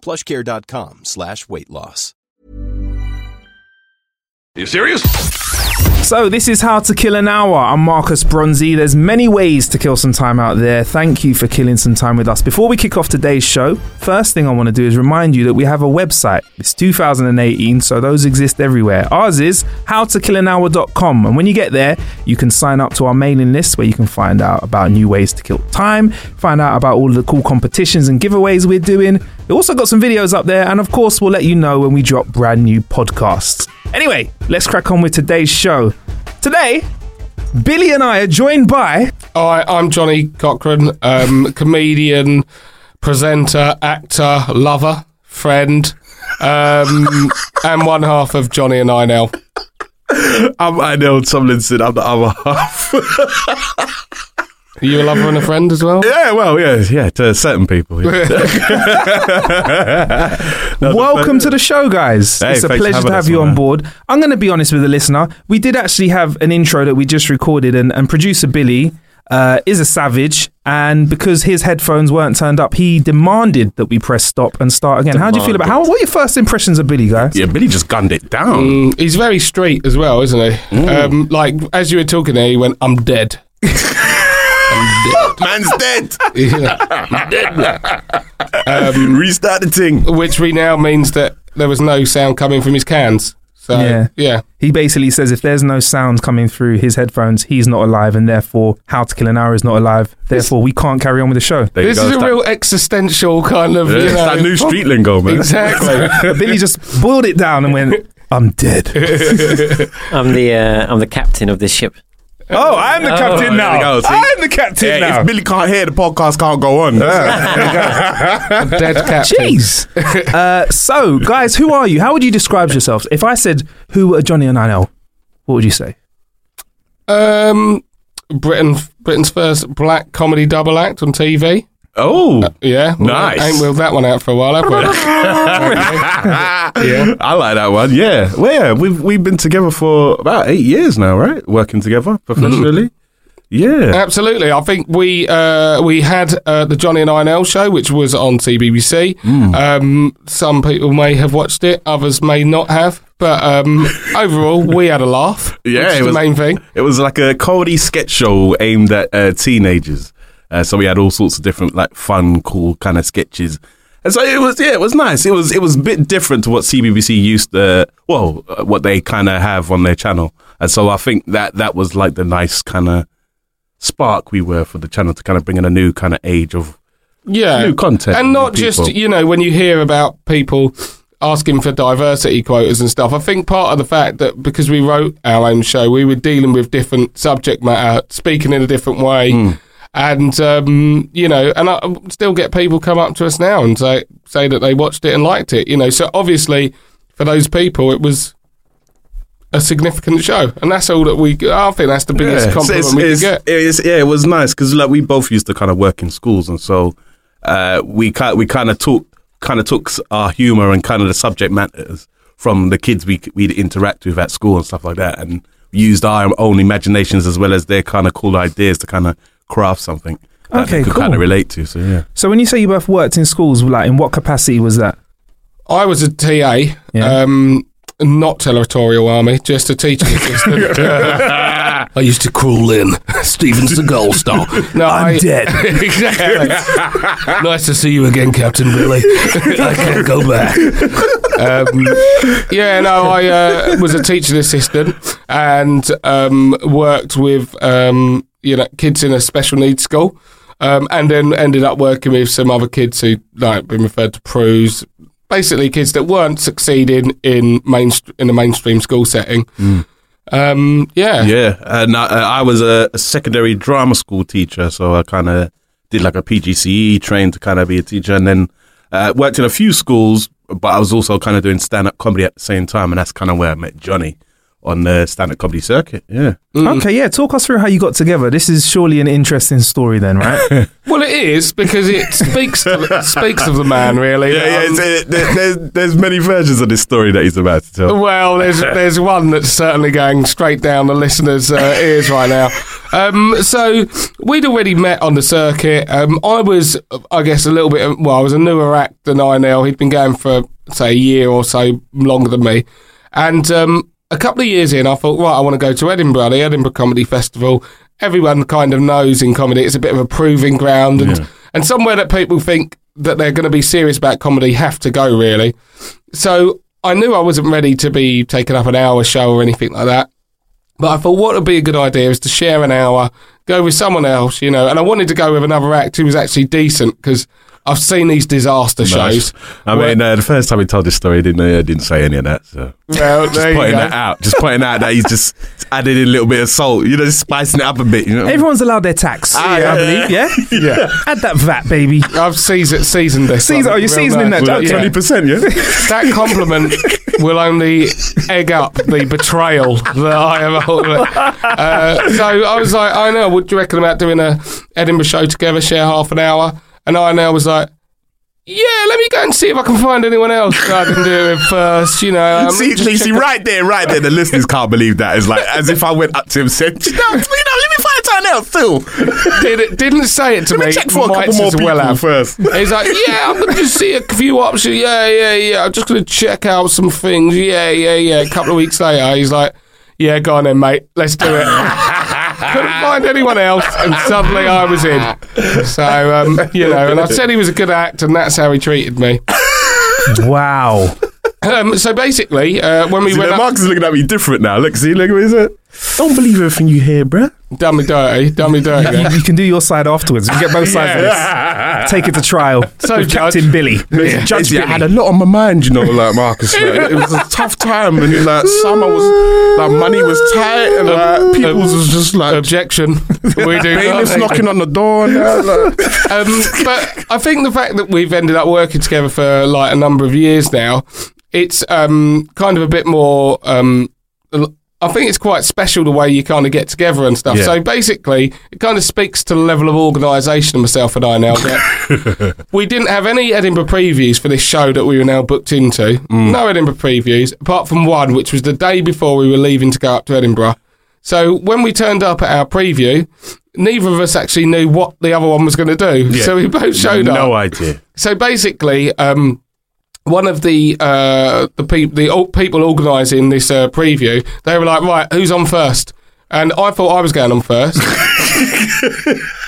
plushcare.com slash weight loss. Are you serious? So this is how to kill an hour. I'm Marcus Bronzy. There's many ways to kill some time out there. Thank you for killing some time with us. Before we kick off today's show, first thing I want to do is remind you that we have a website. It's 2018, so those exist everywhere. Ours is howtokillanhour.com, and when you get there, you can sign up to our mailing list where you can find out about new ways to kill time, find out about all the cool competitions and giveaways we're doing. We also got some videos up there, and of course, we'll let you know when we drop brand new podcasts. Anyway, let's crack on with today's show. Today, Billy and I are joined by. Hi, I'm Johnny Cochrane, um, comedian, presenter, actor, lover, friend, um, and one half of Johnny and Inel. I'm Inel Tomlinson. I'm the other half. Are you a lover and a friend as well? yeah, well, yeah, yeah, to certain people. Yeah. No, Welcome to the show, guys. Hey, it's a pleasure to have you on, on man. board. I'm going to be honest with the listener. We did actually have an intro that we just recorded, and, and producer Billy uh, is a savage. And because his headphones weren't turned up, he demanded that we press stop and start again. How do you feel about how? What are your first impressions of Billy, guys? yeah, Billy just gunned it down. Mm, he's very straight as well, isn't he? Um, like, as you were talking there, he went, I'm dead. Man's dead. Yeah. Restart the thing. Which we now means that there was no sound coming from his cans. So, Yeah. yeah. He basically says if there's no sound coming through his headphones, he's not alive, and therefore, How to Kill an Hour is not alive. Therefore, we can't carry on with the show. There This go. is a that- real existential kind of, yeah, you it's know. that new street lingo, man. Exactly. Billy just boiled it down and went, "I'm dead." I'm the uh, I'm the captain of this ship. Oh, I'm the captain there now. go, see? I'm the captain Yeah, now. if Billy can't hear, the podcast can't go on. Dead captain. Jeez. uh, so, guys, who are you? How would you describe yourselves? If I said who are Johnny and Inel, what would you say? Um, Britain, Britain's first black comedy double act on TV. Oh, Yeah, Nice. Ain't wheeled that one out for a while, have we? yeah. I like that one. Yeah, well, yeah, we've we've been together for about eight years now, right? Working together professionally. Yeah, Absolutely. I think we uh, we had uh, the Johnny and Inel show, which was on CBBC. Mm. Um, some people may have watched it, others may not have. But um, overall, we had a laugh. Yeah, it was- the main thing. It was like a comedy sketch show aimed at uh, teenagers. Uh, so we had all sorts of different, like, fun, cool kind of sketches. And so it was, yeah, it was nice. It was, it was a bit different to what CBBC used to, well, uh, what they kind of have on their channel. And so I think that that was like the nice kind of spark we were for the channel to kind of bring in a new kind of age of Yeah, new content, and not just you know when you hear about people asking for diversity quotas and stuff. I think part of the fact that because we wrote our own show, we were dealing with different subject matter, speaking in a different way. Hmm. And um, you know, and I still get people come up to us now and say say that they watched it and liked it. You know, so obviously for those people, it was a significant show, and that's all that we. I think that's the biggest Yeah, compliment it's- we it's- get. it's- yeah, it was nice because like we both used to kind of work in schools, and so uh, we ki- we kind of took kind of took our humor and kind of the subject matters from the kids we we interact with at school and stuff like that, and used our own imaginations as well as their kind of cool ideas to kind of craft something that Okay, they could cool. kind of relate to. So yeah, So, when you say you both worked in schools, like in what capacity was that? I was a TA. Yeah. Um, not territorial army, just a teaching assistant. I used to crawl in, Steven Seagal style. No, I'm I- dead. exactly. nice to see you again, Captain Billy. I can't go back. Um, yeah, no, I uh, was a teaching assistant and um, worked with um, you know kids in a special needs school, um, and then ended up working with some other kids who like been referred to pros. Basically, kids that weren't succeeding in main in a mainstream school setting. Um, yeah, Yeah, and I, I was a, a secondary drama school teacher, so I kind of did like a PGCE, trained to kind of be a teacher, and then uh, worked in a few schools. But I was also kind of doing stand up comedy at the same time, and that's kind of where I met Johnny on the stand up comedy circuit. Yeah, Okay, yeah. Talk us through how you got together. This is surely an interesting story, then, right? Well, it is because it speaks to, speaks of the man, really. yeah, yeah. Um, It's, it, there- there's there's many versions of this story that he's about to tell. Well, there's there's one that's certainly going straight down the listeners' uh, ears right now. Um, so we'd already met on the circuit. Um, I was, I guess, a little bit. Well, I was a newer act than Inel. He'd been going for say a year or so longer than me, and um, a couple of years in, I thought, right, I want to go to Edinburgh, the Edinburgh Comedy Festival. Everyone kind of knows in comedy it's a bit of a proving ground and and somewhere that people think that they're going to be serious about comedy have to go really. So I knew I wasn't ready to be taking up an hour show or anything like that. But I thought what would be a good idea is to share an hour, go with someone else, you know. And I wanted to go with another act who was actually decent because I've seen these disaster shows. I mean, uh, the first time he told this story, he didn't uh, didn't say any of that. So Well, just there you pointing go. that out, just pointing out that he's just added in a little bit of salt, you know, just spicing it up a bit. You know, Everyone's allowed their tax, I yeah. believe. Yeah, Yeah, add that VAT, baby. I've seasoned, seasoned this. Season- one oh, you're real seasoning nice. that, Yeah. twenty percent, yeah. That compliment will only egg up the betrayal that I have. Uh, so I was like, Inel. What do you reckon about doing a Edinburgh show together? Share half an hour, and Inel was like. Yeah, let me go and see if I can find anyone else I can do it first. You know, um, see, see, see, right there, right there, the listeners can't believe that. It's like as if I went up to him and said, you know, you know let me find something else too. Did it, didn't say it to Let me. check for a couple more people well have. first. He's like, yeah, I'm to just see a few options. Yeah, yeah, yeah. I'm just going to check out some things. Yeah, yeah, yeah. A couple of weeks later, he's like, yeah, go on then, mate. Let's do it. Couldn't find anyone else, and suddenly I was in. So, um, you know, and I said he was a good act, and that's how he treated me. Wow. Um, so basically, uh, when we See, went now up, Marcus is looking at me different now. Look, see, look, is it? Don't believe everything you hear, bruh. done me dirty, done me dirty. You, you can do your side afterwards. You get both sides of this. Take it to trial. So, with Judge- Captain Billy. Judge Judge I had a lot on my mind, you know, like Marcus. Like, it was a tough time, and like summer was, like money was tight, and like people was just like Objection. We do bailiffs not. knocking on the door. Now, like, um, but I think the fact that we've ended up working together for like a number of years now, it's um, kind of a bit more. Um, I think it's quite special the way you kind of get together and stuff. Yeah. So basically, it kind of speaks to the level of organisation of myself and Inel. We didn't have any Edinburgh previews for this show that we were now booked into. No Edinburgh previews, apart from one, which was the day before we were leaving to go up to Edinburgh. So when we turned up at our preview, neither of us actually knew what the other one was going to do. So we both showed up. no idea. So basically, um, one of the uh, the people the people organising this uh, preview, they were like, right, who's on first? And I thought I was going on first.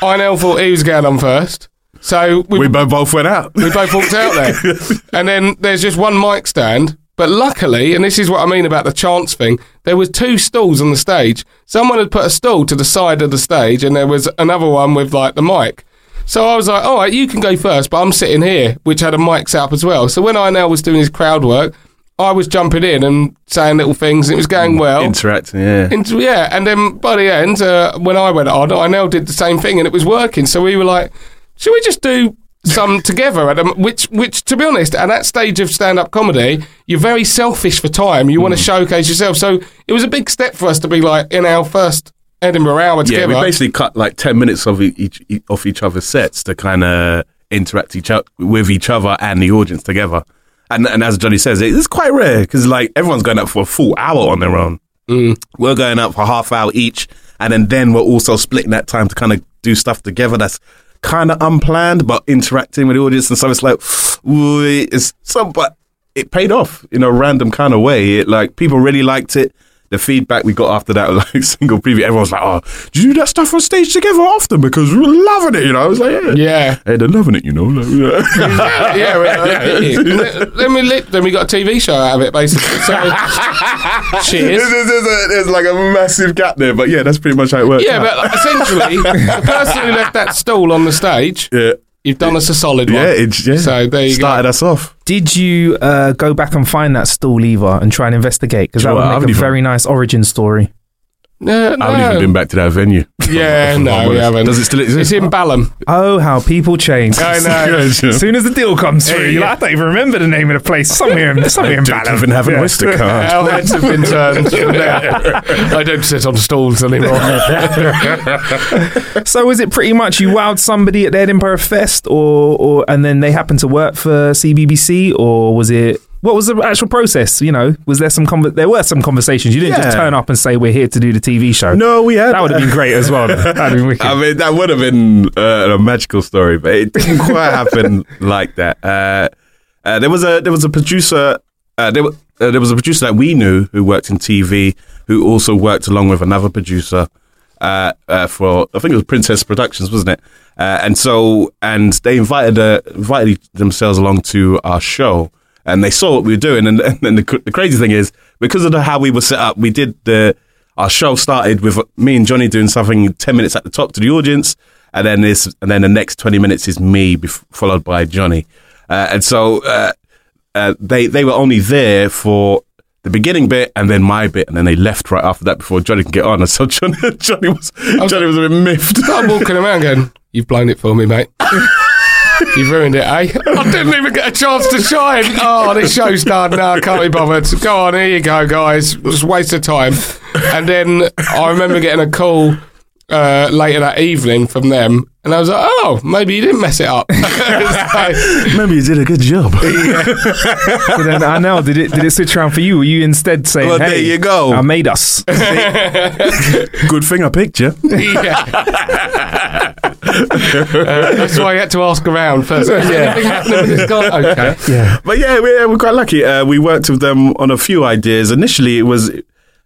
Inel thought he was going on first. So we, We both both went out. we both walked out there. and then there's just one mic stand. But luckily, and this is what I mean about the chance thing, there was two stools on the stage. Someone had put a stool to the side of the stage, and there was another one with like the mic. So I was like, all right, you can go first, but I'm sitting here, which had a mic set up as well. So when Inel was doing his crowd work, I was jumping in and saying little things, and it was going well. Interacting, yeah. Into, yeah, and then by the end, uh, when I went on, Inel did the same thing, and it was working. So we were like, should we just do some together? At um, which, which, to be honest, at that stage of stand-up comedy, you're very selfish for time. You Mm. want to showcase yourself. So it was a big step for us to be like in our first Edinburgh hour together. Yeah, we basically cut like ten minutes of each off each other's sets to kind of interact each o- with each other and the audience together. And and as Johnny says, it's quite rare because like everyone's going up for a full hour on their own. We're going up for half hour each, and then then we're also splitting that time to kind of do stuff together. That's kind of unplanned, but interacting with the audience and so it's like, it's some but. it paid off in a random kind of way. It like people really liked it. The feedback we got after that, like single preview, everyone was like, "Oh, did you do that stuff on stage together often? Because we were loving it." You know, I was like, "Yeah, Yeah. hey, they're loving it." You know, like, yeah. yeah, yeah. then we lit, then we got a TV show out of it, basically. So, cheers. there's, there's, a, there's like a massive gap there, but yeah, that's pretty much how it works. Yeah, but essentially, the person who left that stool on the stage, yeah, you've done us a solid one. yeah, it yeah. So there you started us off. Did you uh, go back and find that stool lever and try and investigate? Because that Sure, would I make haven't a even- very nice origin story. No, no. I haven't even been back to that venue. Yeah, If I'm no, we haven't. Does it still exist? It's in Balham. Oh, how people change. I know. As soon as the deal comes through, you're like, I don't even remember the name of the place. Somewhere in, somewhere in Don't Balham. even have an Yeah. oyster card. Our heads have been turned. I don't sit on stalls anymore. So was it pretty much you wowed somebody at the Edinburgh Fest, or, or and then they happened to work for CBBC, or was it? What was the actual process? You know, was there some conver- there were some conversations? You didn't just turn up and say we're here to do the TV show. No, we had that would have been great as well. That'd been wicked. I mean, that would have been uh, a magical story, but it didn't quite happen like that. Uh, uh, there was a there was a producer. Uh, there, wa- uh, there was a producer that we knew who worked in TV, who also worked along with another producer uh, uh, for I think it was Princess Productions, wasn't it? Uh, and so and they invited uh, invited themselves along to our show, and they saw what we were doing. And, and then the, the crazy thing is, because of the, how we were set up, we did the our show started with me and Johnny doing something ten minutes at the top to the audience, and then this, and then the next twenty minutes is me, bef- followed by Johnny, uh, and so uh, uh, they they were only there for the beginning bit and then my bit, and then they left right after that before Johnny can get on. And so Johnny, Johnny was Johnny was a bit miffed. I'm walking around going, You've blown it for me, mate. You've ruined it, eh? I didn't even get a chance to shine. Oh, this show's done now. I can't be bothered. Go on, here you go, guys. Just waste of time. And then I remember getting a call uh, later that evening from them, and I was like, oh, maybe you didn't mess it up. So- Maybe you did a good job. So then I know. Did it? Did it switch around for you? Were you instead saying, Well, "Hey, there you go. I made us." good thing I picked you. yeah. Uh, that's why I had to ask around first. Is anything happening with this guy? Okay. yeah. But yeah, we, we're quite lucky. Uh, we worked with them on a few ideas. Initially, it was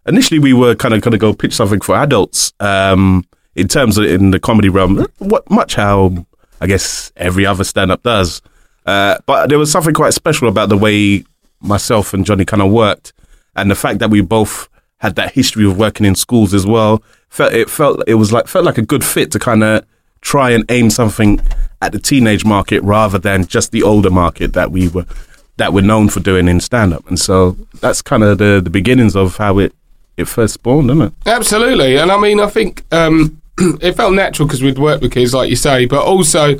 initially we were kind of going to go pitch something for adults. Um, in terms of in the comedy realm, what much how I guess every other stand up does. Uh, but there was something quite special about the way myself and Johnny kind of worked, and the fact that we both had that history of working in schools as well. Felt it felt it was like felt like a good fit to kind of try and aim something at the teenage market rather than just the older market that we were that we're known for doing in stand up. And so that's kind of the the beginnings of how it it first spawned, isn't it? Absolutely, and I mean, I think um, it felt natural because we'd worked with kids, like you say, but also.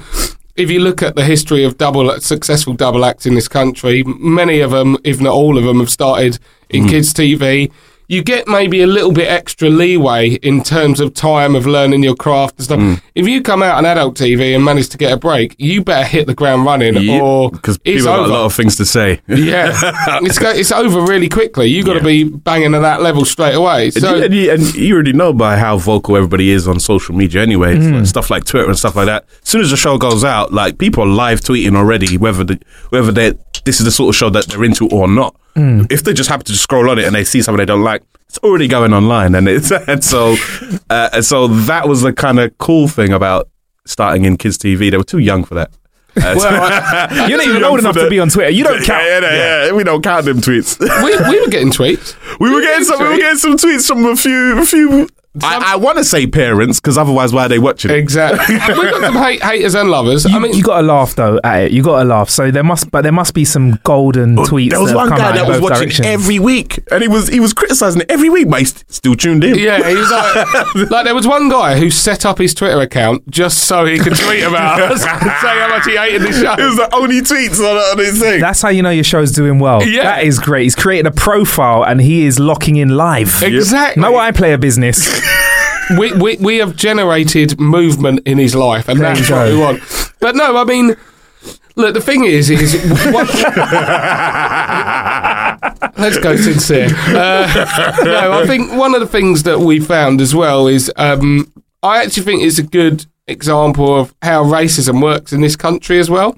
If you look at the history of double successful double acts in this country, many of them, if not all of them, have started in mm. kids' TV. You get maybe a little bit extra leeway in terms of time of learning your craft and stuff. Hmm. If you come out on adult TV and manage to get a break, you better hit the ground running, or because it's people got over. a lot of things to say. Yeah, it's go, it's over really quickly. You got to be banging at that level straight away. And, So you, and, you, and you already know by how vocal everybody is on social media anyway. It's like stuff like Twitter and stuff like that. As soon as the show goes out, like people are live tweeting already, whether the, whether they this is the sort of show that they're into or not. If they just happen to just scroll on it and they see something they don't like, it's already going online, and it's and so uh, and so that was the kind of cool thing about starting in kids TV. They were too young for that. Uh, You're not even old for enough to be on Twitter. You don't count. Yeah, yeah, yeah, we don't count them tweets. we, we were getting tweets. We were getting some. We were getting some tweets from a few, a few. I, I want to say parents because otherwise, why are they watching? it? Exactly. We've got some hate, haters and lovers. You, I mean, you got to laugh though at it. You got to laugh. So there must, but there must be some golden oh, tweets. There was that one guy that was watching directions. every week, and he was he was criticizing it every week, but he st- still tuned in. yeah, he was like, like, there was one guy who set up his Twitter account just so he could tweet about us and say how much he hated the show. it was the only tweets on, on his thing. That's how you know your show's doing well. Yeah. That is great. He's created a profile and he is locking in live. Exactly. No, I play a business. We, we, we have generated movement in his life, and that's what we want. But no, I mean, look, the thing is, is what, let's go sincere. Uh, no, I think one of the things that we found as well is um, I actually think it's a good example of how racism works in this country as well.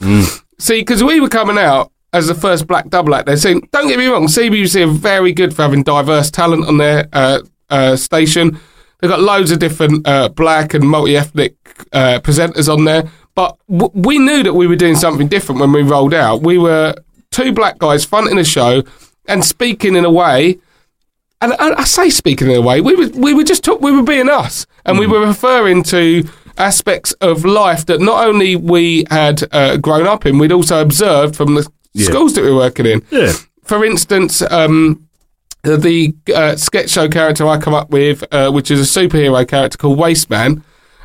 See, because we were coming out as the first black double act. They're saying, don't get me wrong, CBBC are very good for having diverse talent on their uh, uh, station. They've got loads of different uh, black and multi ethnic uh, presenters on there. But w- we knew that we were doing something different when we rolled out. We were two black guys fronting a show and speaking in a way. And I, I say speaking in a way, we were we were just talk, we were being us, and we were referring to aspects of life that not only we had uh, grown up in, we'd also observed from the Yeah. schools that we were working in Yeah. for instance, um, the uh, sketch show character I come up with, uh, which is a superhero character called Wasteman.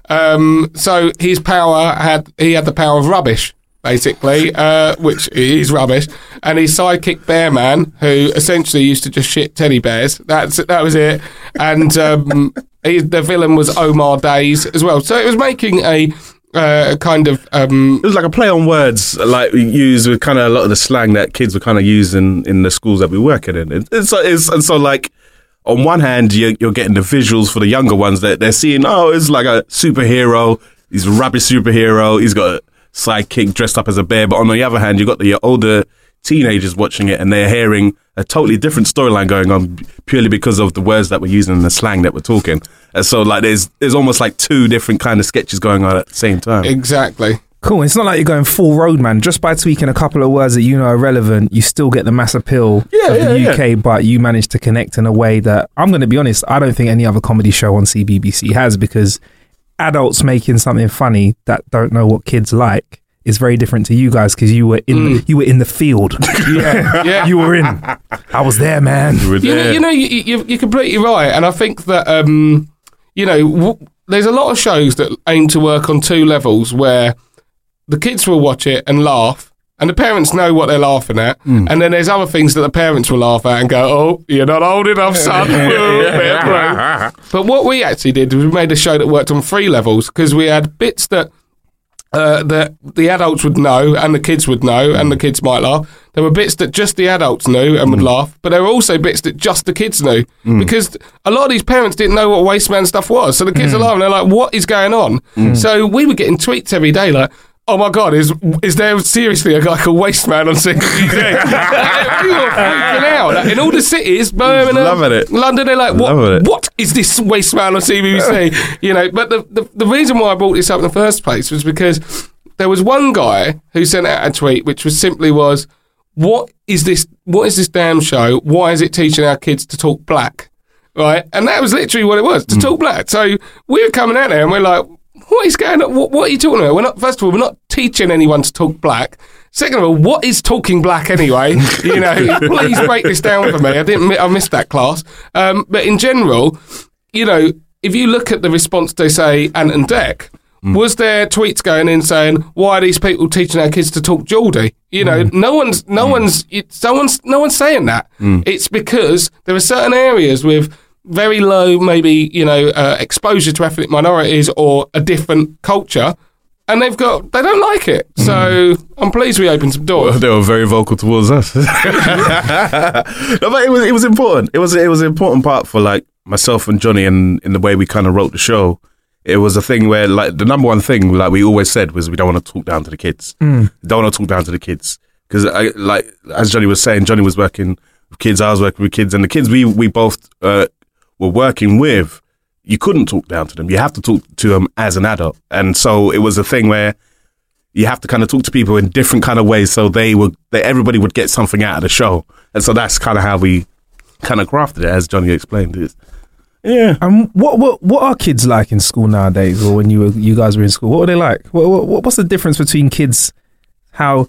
Um, so his power had he had the power of rubbish, basically, uh, which is rubbish. And his sidekick Bearman, who essentially used to just shit teddy bears. That's that was it. And um, he, the villain was Omar Days as well. So it was making a uh, kind of um, It was like a play on words, like we use with kind of a lot of the slang that kids were kind of using in the schools that we work in. It- It's, it's and so like on one hand you're, you're getting the visuals for the younger ones that they're seeing. Oh, it's like a superhero. He's a rubbish superhero. He's got a sidekick dressed up as a bear. But on the other hand, you've got the older teenagers watching it and they're hearing a totally different storyline going on purely because of the words that we're using and the slang that we're talking. And so like there's there's almost like two different kind of sketches going on at the same time. exactly. Cool. It's not like you're going full road, man. Just by tweaking a couple of words that you know are relevant, you still get the mass appeal Yeah, of the yeah, UK, but you manage to connect in a way that I'm going to be honest, I don't think any other comedy show on CBBC has because adults making something funny that don't know what kids like is very different to you guys because you were in you were in the field. Yeah, yeah. you were in. I was there, man. We're You know, there. you know, you, you, you're completely right, and I think that um, you know, w- there's a lot of shows that aim to work on two levels where the kids will watch it and laugh, and the parents know what they're laughing at, and then there's other things that the parents will laugh at and go, "Oh, you're not old enough, son." Boo, bit blue." but what we actually did was we made a show that worked on three levels because we had bits that uh, that the adults would know and the kids would know and the kids might laugh. There were bits that just the adults knew and would mm. laugh, but there were also bits that just the kids knew mm. because a lot of these parents didn't know what wasteman stuff was. So the kids are mm. laughing. They're like, "What is going on?" So we were getting tweets every day like. Oh my God! Is is there seriously a guy called Wasteman on CBBC? we were freaking out Like, in all the cities, Birmingham. London. They're like, what? What is this Waste Man on CBBC? you know. But the, the the reason why I brought this up in the first place was because there was one guy who sent out a tweet which was simply was, "What is this? What is this damn show? Why is it teaching our kids to talk black?" Right, and that was literally what it was to talk black. So we were coming out there and we're like, "What is going on? What, what are you talking about?" We're not. First of all, we're not teaching anyone to talk black. Second of all, what is talking black anyway? you know, please break this down for me. I didn't. I missed that class. Um, but in general, you know, if you look at the response they say Ant and Dec, mm. was there tweets going in saying why are these people teaching our kids to talk Geordie? You know, mm. mm. no one's no one's it, someone's no one's saying that. It's because there are certain areas with very low, maybe you know, uh, exposure to ethnic minorities or a different culture. And they've got, they don't like it. So I'm pleased we opened some doors. they were very vocal towards us. no, but it was it was important. It was it was an important part for like myself and Johnny and in the way we kind of wrote the show. It was a thing where like the number one thing like we always said was we don't want to talk down to the kids. Don't want to talk down to the kids because like as Johnny was saying, Johnny was working with kids. I was working with kids, and the kids we we both uh, were working with. You couldn't talk down to them. You have to talk to them as an adult, and so it was a thing where you have to kind of talk to people in different kind of ways so they would that everybody would get something out of the show and so that's kind of how we kind of crafted it as johnny explained it yeah And what what what are kids like in school nowadays, or when you were you guys were in school? What were they like? What, what what's the difference between kids? How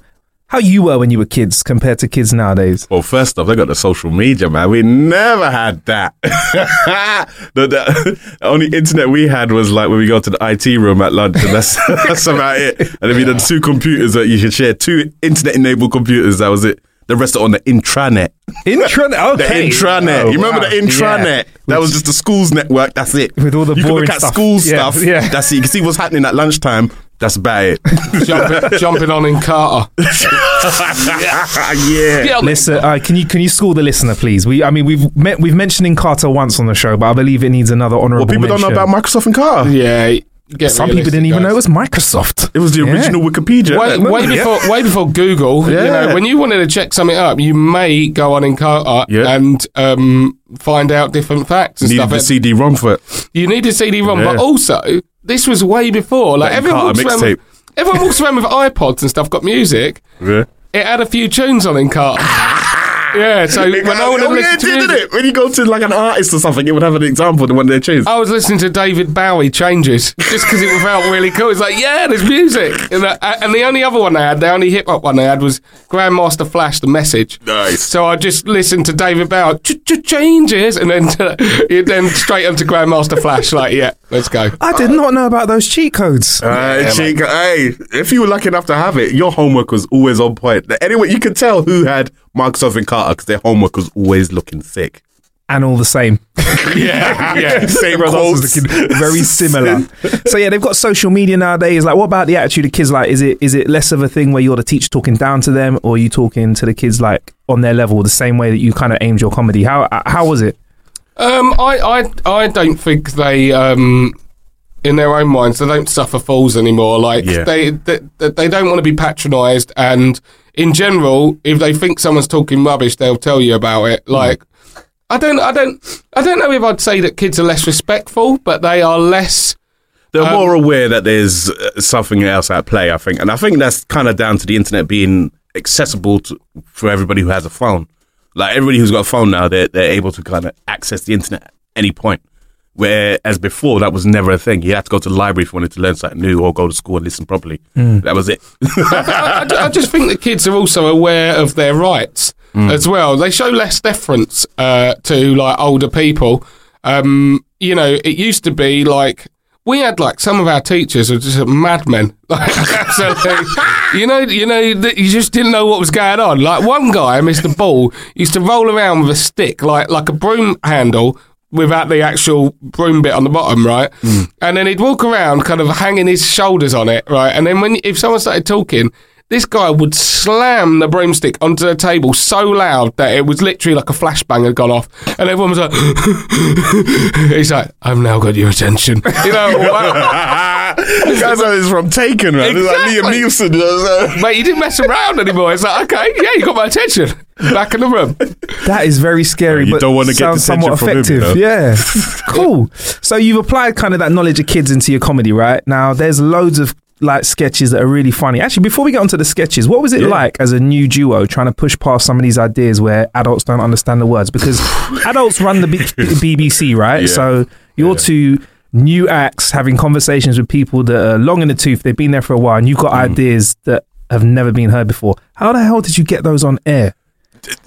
how you were when you were kids compared to kids nowadays? well first off they got the social media man we never had that the, the only internet we had was like when we go to the it room at lunch and that's that's about it and if you had two computers that you could share two internet enabled computers that was it the rest are on the intranet Intranet. The Okay. intranet. Oh, you remember oh, wow. the intranet? Yeah. That was just the school's network. That's it. With all the you can look at stuff. school Yeah, stuff. yeah. That's it. You can see what's happening at lunchtime. That's about it. jumping, jumping on Encarta. yeah. Yeah, Listen, uh, can you can you school the listener, please? We, I mean, we've met, we've mentioned Encarta once on the show, but I believe it needs another honourable Well, people don't know about Microsoft Encarta. Yeah, get Some people didn't even know it was Microsoft. It was the Yeah. original Wikipedia. Way, innit? way Yeah. before, way before Google. You Yeah. know, when you wanted to check something up, you may go on Encarta Yeah. and um, find out different facts and Needed stuff. the CD-ROM for it. you need a CD-ROM, Yeah. but also this was way before. Like everyone walks, around with, everyone walks around with iPods and stuff, got music. Yeah. It had a few tunes on Encarta. Yeah, so when I wanted to oh, yeah, listen it to did, music, didn't it? When you go to like an artist or something, it would have an example of one of their tunes. I was listening to David Bowie changes just because it felt really cool. It's like, yeah, there's music. And, uh, and the only other one they had, the only hip hop one they had was Grandmaster Flash, The Message. Nice. So I just listened to David Bowie, changes, and then then straight onto Grandmaster Flash, like, yeah, let's go. I did not know about those cheat codes. Uh, Chica, hey, if you were lucky enough to have it, your homework was always on point. Anyway, you could tell who had Microsoft Encarta because their homework was always looking sick. and all the same. Yeah, yeah. Same Everyone else quotes. is looking very similar. so yeah, they've got social media nowadays. Like, what about the attitude of kids? Like, is it is it less of a thing where you're the teacher talking down to them, or are you talking to the kids like on their level, the same way that you kind of aimed your comedy? How how was it? Um, I, I, I don't think they, um, in their own minds, they don't suffer fools anymore. Like Yeah. they, they, they don't want to be patronised, and in general, if they think someone's talking rubbish, they'll tell you about it. Like, I don't, I don't, I don't know if I'd say that kids are less respectful, but they are less. They're Um, more aware that there's uh, something else at play, I think. And I think that's kind of down to the internet being accessible to, for everybody who has a phone. Like everybody who's got a phone now, they're, they're able to kind of access the internet at any point. Whereas before, that was never a thing. You had to go to the library if you wanted to learn something new or go to school and listen properly. That was it. I, I- I just think the kids are also aware of their rights as well. They show less deference uh, to like older people. Um, you know, it used to be like we had like some of our teachers were just madmen. Like absolutely, you know, you know, you just didn't know what was going on. Like one guy, Mr. Ball, used to roll around with a stick, like like a broom handle. Without the actual broom bit on the bottom, right? Hmm. And then he'd walk around, kind of hanging his shoulders on it, right? And then when if someone started talking, this guy would slam the broomstick onto the table so loud that it was literally like a flashbang had gone off, and everyone was like, "He's like, I've now got your attention." You know. Guys, that is from Taken, man. It's like Exactly. Liam Neeson. you know? mate, you didn't mess around anymore. It's like, okay, yeah, you got my attention. Back in the room. That is very scary, You but don't wanna get sounds somewhat detention from him, effective. you yeah, cool. So you've applied kind of that knowledge of kids into your comedy, right? Now there's loads of like sketches that are really funny. Actually, before we get onto the sketches, what was it Yeah. like as a new duo trying to push past some of these ideas where adults don't understand the words? Because adults run the B- BBC, right? Yeah. So you're two new acts having conversations with people that are long in the tooth. They've been there for a while, and you've got Mm. ideas that have never been heard before. How the hell did you get those on air?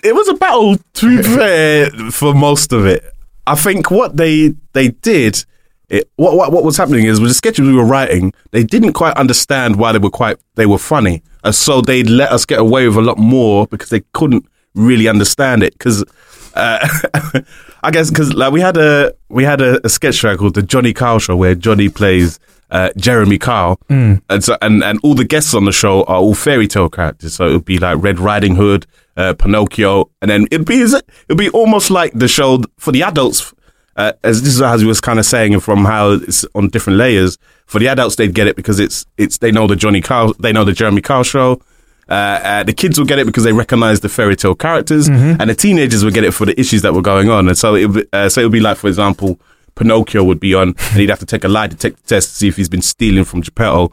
it was a battle to be fair for most of it. I think what they they did, it, what, what what was happening is with the sketches we were writing, they didn't quite understand why they were quite they were funny, and so they let us get away with a lot more because they couldn't really understand it. Because uh, I guess because like we had a we had a, a sketch show called the Johnny Kyle Show where Johnny plays. Uh, Jeremy Kyle, and so and, and all the guests on the show are all fairy tale characters. So it would be like Red Riding Hood, uh, Pinocchio, and then it'd be it'd be almost like the show for the adults. Uh, as this is as we was kind of saying from how it's on different layers. For the adults, they'd get it because it's it's they know the Johnny Kyle, they know the Jeremy Kyle show. Uh, uh, the kids will get it because they recognize the fairy tale characters, and the teenagers will get it for the issues that were going on. And so it would, uh, so it would be like, for example, Pinocchio would be on, and he'd have to take a lie detector test to see if he's been stealing from Geppetto,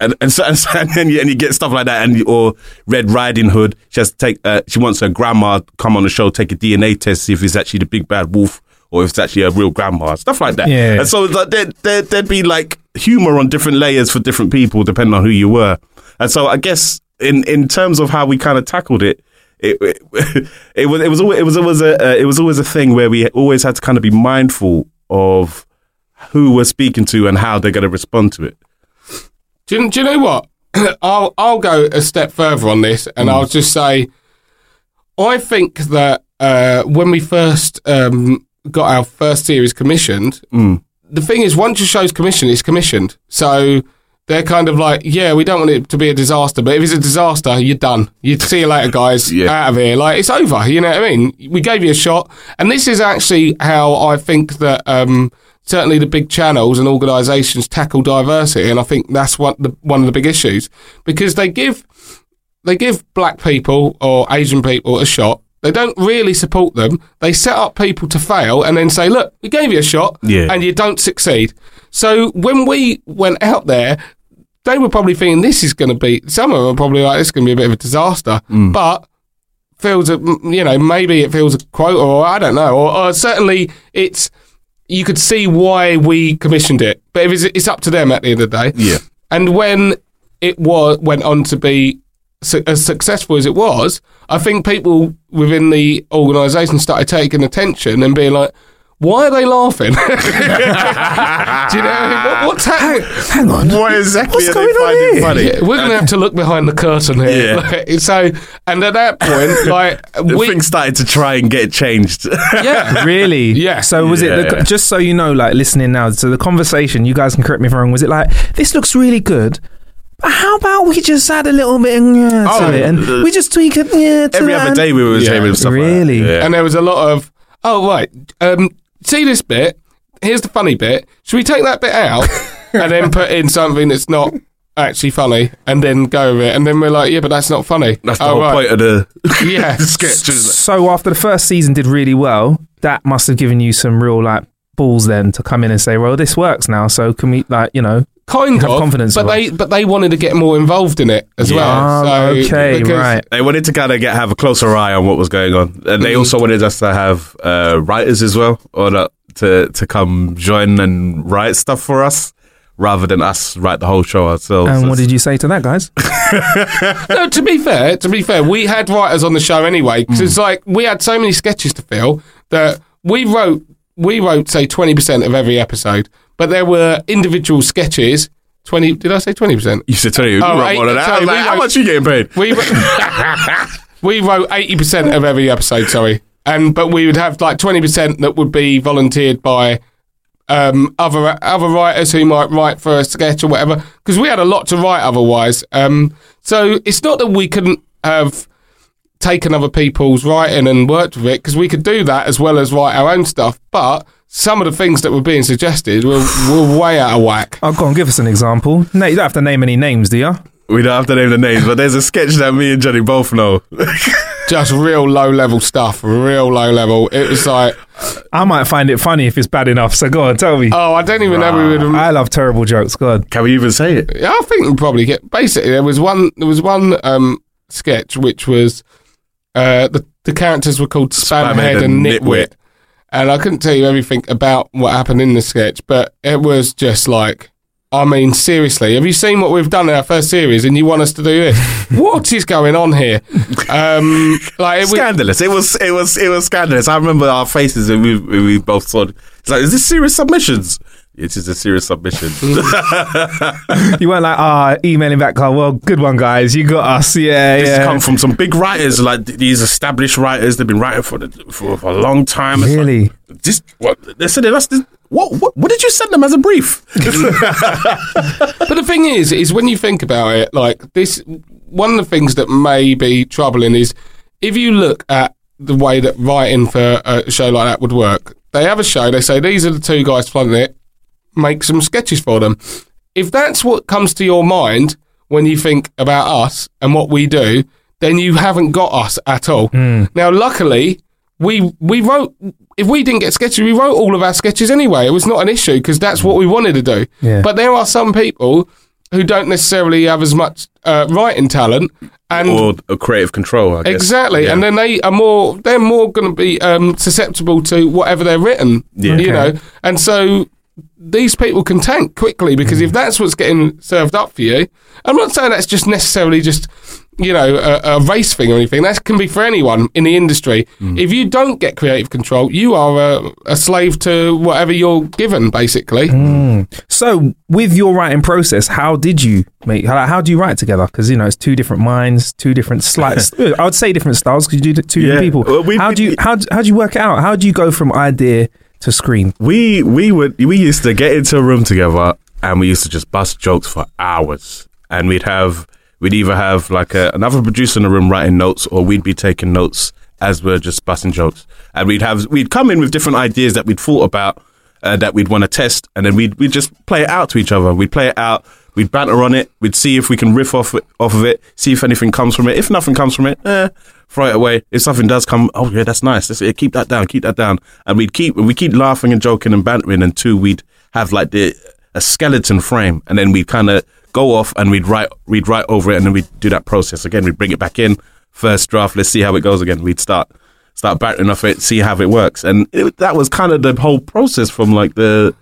and and so and, so, and then you, and you get stuff like that, and or Red Riding Hood, she has to take, uh, she wants her grandma to come on the show, take a DNA test, see if it's actually the big bad wolf or if it's actually a real grandma, stuff like that. Yeah. And so like, there'd, there'd, there'd be like humor on different layers for different people depending on who you were, and so I guess in in terms of how we kind of tackled it. It, it, it was it was always, it was always a uh, it was always a thing where we always had to kind of be mindful of who we're speaking to and how they're going to respond to it. Do you, do you know what? I'll I'll go a step further on this, and I'll just say, I think that uh, when we first um, got our first series commissioned, the thing is, once your show's commissioned, it's commissioned. So they're kind of like, yeah, we don't want it to be a disaster, but if it's a disaster, you're done. You see you later, guys. Yeah. Out of here, like it's over. You know what I mean? We gave you a shot, and this is actually how I think that um, certainly the big channels and organisations tackle diversity, and I think that's one the, one of the big issues because they give they give black people or Asian people a shot. They don't really support them. They set up people to fail and then say, "Look, we gave you a shot, Yeah. and you don't succeed." So when we went out there, they were probably thinking this is going to be. Some of them were probably like, "This is going to be a bit of a disaster," mm. but feels a, you know maybe it feels a quote or I don't know or, or certainly it's you could see why we commissioned it but if it's, it's up to them at the end of the day Yeah. and when it was went on to be su- as successful as it was I think people within the organisation started taking attention and being like why are they laughing do you know what, what's happening Hang on. What exactly What's are going they on finding here? funny? yeah, we're going to have to look behind the curtain here. Yeah. Like, so, and at that point, like, we, thing started to try and get changed. yeah, Really? Yeah. So was it the, yeah. just so you know, like listening now? So the conversation, you guys can correct me if I'm wrong. Was it like this looks really good? But how about we just add a little bit yeah, to Oh, it, and uh, we just tweak it yeah, to Every that other and- day we were Yeah. saying stuff Really? like that. Yeah. and there was a lot of, oh right, um, see this bit. Here's the funny bit. Should we take that bit out and then put in something that's not actually funny, and then go with it? And then we're like, yeah, but that's not funny. That's the oh, whole right. point of the, Yeah. the sketch. isn't it? So after the first season did really well, that must have given you some real like balls then to come in and say, well, this works now. So can we like you know? Kind Have of confidence but in they but they wanted to get more involved in it as Yeah. well. So, okay, right. They wanted to kind of get have a closer eye on what was going on, and they also wanted us to have uh, writers as well, or that, to to come join and write stuff for us, rather than us write the whole show ourselves. And what did you say to that, guys? No, to be fair, to be fair, we had writers on the show anyway because Hmm. it's like we had so many sketches to fill that we wrote we wrote say twenty percent of every episode, but there were individual sketches. Twenty? Did I say twenty percent? You said tell you, Oh, wrote eight- more than that. Sorry, like, we how wrote- much you getting paid? We wrote, we wrote eighty percent of every episode. Sorry, and but we would have like twenty percent that would be volunteered by um, other other writers who might write for a sketch or whatever. Because we had a lot to write otherwise. Um, so it's not that we couldn't have taken other people's writing and worked with it because we could do that as well as write our own stuff. But some of the things that were being suggested were, were way out of whack. Oh, go on, give us an example. No, you don't have to name any names, do you? We don't have to name the names, but there's a sketch that me and Johnny both know. Just real low level stuff, real low level. It was like, I might find it funny if it's bad enough. So go on, tell me. oh, I don't even know we would have. I love terrible jokes. Go on. Can we even say it? Yeah, I think we probably get. Basically, there was one. There was one um, sketch which was uh, the the characters were called Spamhead Spamhead and and Nitwit, and I couldn't tell you everything about what happened in the sketch, but it was just like. I mean, seriously, have you seen what we've done in our first series, and you want us to do this? what is going on here? Um, like, it, was- Scandalous. It was. It was. It was scandalous. I remember our faces, and we we both saw. it. It's like, is this serious submissions? It is a serious submission. You weren't like, ah, emailing back, oh, well, good one, guys. You got us. Yeah, This has yeah. come from some big writers, like these established writers. They've been writing for the, for, for a long time. It's like, Really? this what they said. That's this, what, what what did you send them as a brief? But the thing is, is when you think about it, like this, one of the things that may be troubling is if you look at the way that writing for a show like that would work. They have a show. They say these are the two guys planning it. Make some sketches for them. If that's what comes to your mind when you think about us and what we do, then you haven't got us at all. Now, luckily, we we wrote. If we didn't get sketches, we wrote all of our sketches anyway. It was not an issue because that's what we wanted to do. Yeah. But there are some people who don't necessarily have as much uh, writing talent, and or a creative control? I guess. exactly, Yeah. and then they are more. They're more going to be um, susceptible to whatever they're written. Yeah. You Okay. know, and so these people can tank quickly because Mm. if that's what's getting served up for you, I'm not saying that's just necessarily just you know a, a race thing or anything. That can be for anyone in the industry. Mm. If you don't get creative control, you are a, a slave to whatever you're given, basically. Mm. So, with your writing process, how did you make? How, how do you write together? Because you know it's two different minds, two different slides. I would say different styles because you do two Yeah. different people. Well, we- how do you how how do you work it out? How do you go from idea to screen? we we would we used to get into a room together and we used to just bust jokes for hours and we'd have we'd either have like a, another producer in the room writing notes or we'd be taking notes as we're just busting jokes and we'd have we'd come in with different ideas that we'd thought about uh, that we'd want to test, and then we'd we'd just play it out to each other. We'd play it out. We'd banter on it. We'd see if we can riff off off of it. See if anything comes from it. If nothing comes from it, eh, throw it away. If something does come, oh yeah, that's nice. Let's, yeah, keep that down. Keep that down. And we'd keep we keep laughing and joking and bantering And until we'd have like the a skeleton frame, and then we'd kind of go off and we'd write we'd write over it, and then we'd do that process again. We'd bring it back in first draft. Let's see how it goes again. We'd start start battering off it, see how it works, and it, that was kind of the whole process from like the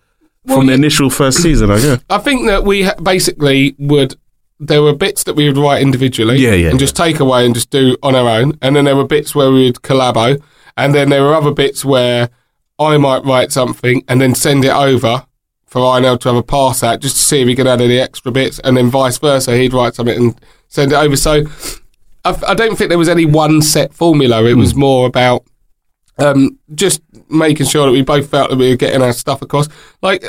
from the initial first season. I guess. I think that we ha- basically would. There were bits that we would write individually, Yeah, yeah, and just take away and just do on our own. And then there were bits where we would collabo, and then there were other bits where I might write something and then send it over for Inel to have a pass at, just to see if he could add any extra bits, and then vice versa. He'd write something and send it over. So I, I don't think there was any one set formula. It was more about um, just making sure that we both felt that we were getting our stuff across. Like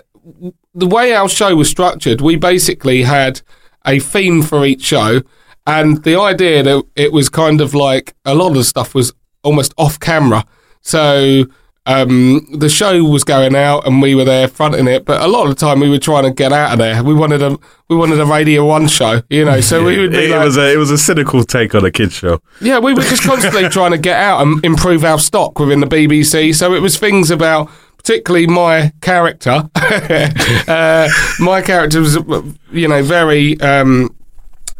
the way our show was structured, we basically had a theme for each show, and the idea that it was kind of like a lot of the stuff was almost off camera. So um, the show was going out, and we were there fronting it. But a lot of the time, we were trying to get out of there. We wanted a we wanted a Radio One show, you know. So we would be It, like, was a it was a cynical take on a kids show. yeah, we were just constantly trying to get out and improve our stock within the BBC. So it was things about, particularly my character. uh, my character was, you know, very um,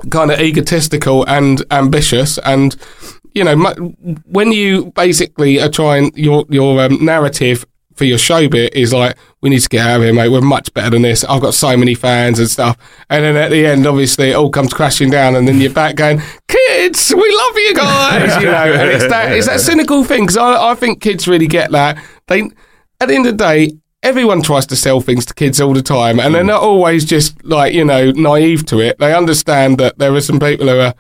kind of egotistical and ambitious, and you know, when you basically are trying your your um, narrative for your show bit is like, we need to get out of here, mate. We're much better than this. I've got so many fans and stuff. And then at the end, obviously, it all comes crashing down, and then you're back going, kids, we love you guys, you know. And it's that it's that cynical thing because I, I think kids really get that. They, at the end of the day. Everyone tries to sell things to kids all the time, and they're not hmm. always just like you know naive to it. They understand that there are some people who are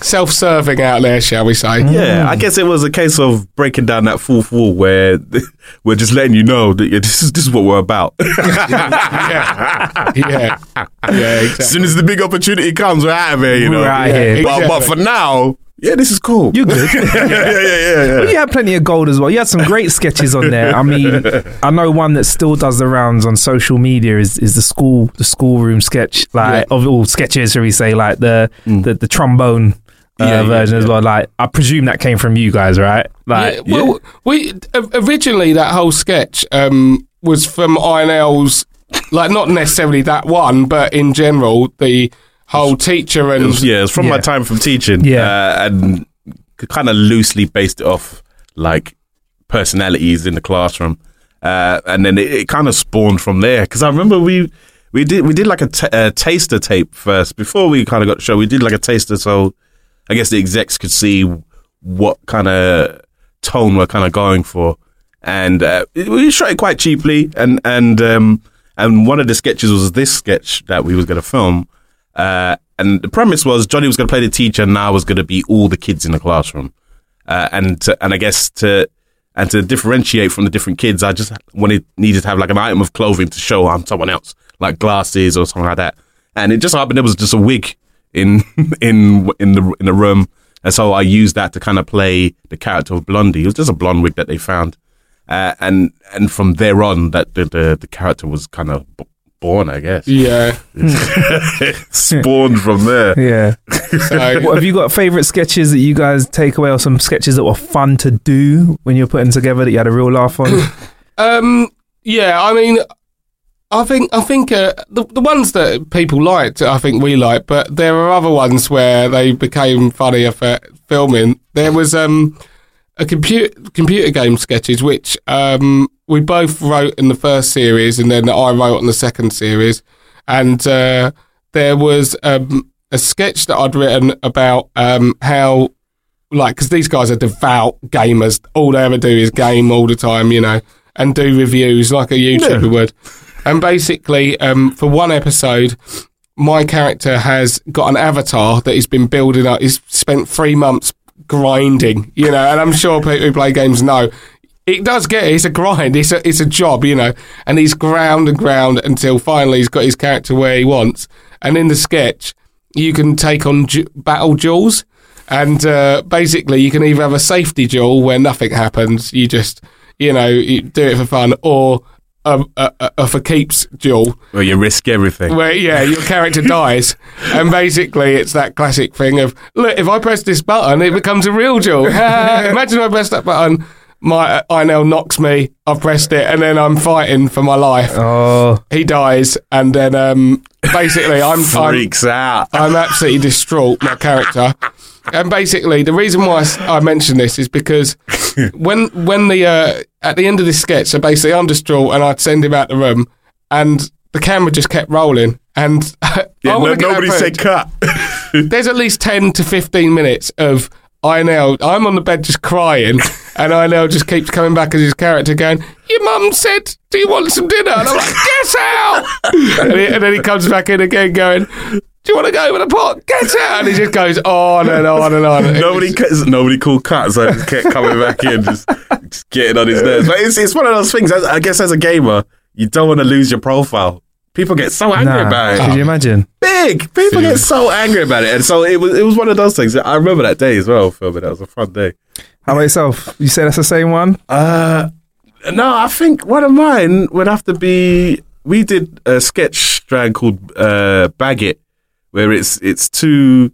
self-serving out there, shall we say? Yeah, hmm. I guess it was a case of breaking down that fourth wall where we're just letting you know that yeah, this is this is what we're about. yeah, yeah, yeah. Exactly. as soon as the big opportunity comes, we're out of here, you know. We're Yeah, here. But, but for now, yeah, this is cool. You're good. yeah, yeah, yeah, yeah, yeah. Well, you had plenty of gold as well. You had some great sketches on there. I mean, I know one that still does the rounds on social media is, is the school the schoolroom sketch, like of all sketches, shall we say, like the the, the trombone uh, Yeah, yeah, version as yeah. well. Like I presume that came from you guys, right? Like yeah, well, we originally that whole sketch um, was from Inel's, like not necessarily that one, but in general the whole teacher It and was, yeah, it's from my time from teaching. Yeah. uh, and kind of loosely based it off like personalities in the classroom, uh, and then it, it kind of spawned from there. Because I remember we we did we did like a, t- a taster tape first before we kind of got the show. We did like a taster, so I guess the execs could see what kind of tone we're kind of going for, and uh, we shot it quite cheaply. And and um, and one of the sketches was this sketch that we was going to film. Uh, and the premise was Johnny was going to play the teacher, and I was going to be all the kids in the classroom. Uh, and to, and I guess to and to differentiate from the different kids, I just wanted needed to have like an item of clothing to show I'm someone else, like glasses or something like that. And it just happened there was just a wig in in in the in the room, and so I used that to kind of play the character of Blondie. It was just a blonde wig that they found, uh, and and from there on, that the the, the character was kind of born, I guess, yeah. spawned from there. yeah. So, what have you got favorite sketches that you guys take away, or some sketches that were fun to do when you're putting together that you had a real laugh on? Um, yeah, I mean, I think I think uh, the the ones that people liked, I think we liked, but there are other ones where they became funnier for filming. There was um a computer computer game sketches which um we both wrote in the first series, and then I wrote on the second series, and uh, there was um a sketch that I'd written about um how like because these guys are devout gamers. All they ever do is game all the time, you know, and do reviews like a YouTuber would. And basically, um, for one episode, my character has got an avatar that he's been building up. He's spent three months grinding, you know, and I'm sure people who play games know. It does get it's a grind. It's a it's a job, you know. And he's ground and ground until finally he's got his character where he wants. And in the sketch, you can take on ju- battle duels, and uh, basically you can either have a safety duel where nothing happens, you just you know you do it for fun, or a, a, a, a for keeps duel Well, you risk everything. where yeah, your character dies, and basically it's that classic thing of look, if I press this button, it becomes a real duel. Imagine I press that button, my Inel knocks me. I've pressed it, and then I'm fighting for my life. Oh, He dies, and then um, basically I'm I'm, Freaks out. I'm absolutely distraught. My character. And basically, the reason why I mention this is because when when the uh, at the end of this sketch, so basically I'm distraught, and I'd send him out the room, and the camera just kept rolling, and Yeah, no, nobody said cut. there's at least 10 to 15 minutes of Inel I'm on the bed just crying and Inel just keeps coming back as his character going your mum said do you want some dinner and I'm like get out and, he, and then he comes back in again going do you want to go with a pot get out and he just goes on and on and on nobody, cuts, nobody called cut, so I just kept coming back in, just, just getting on his nerves. But it's, it's one of those things. I, I guess as a gamer, you don't want to lose your profile. People get so angry nah. about it. Could you imagine? Big people get so angry about it, and so it was. It was one of those things. I remember that day as well, filming. That was a fun day. How about yourself? You say that's the same one? Uh, no, I think one of mine would have to be. We did a sketch drag called uh, "Bag It," where it's it's two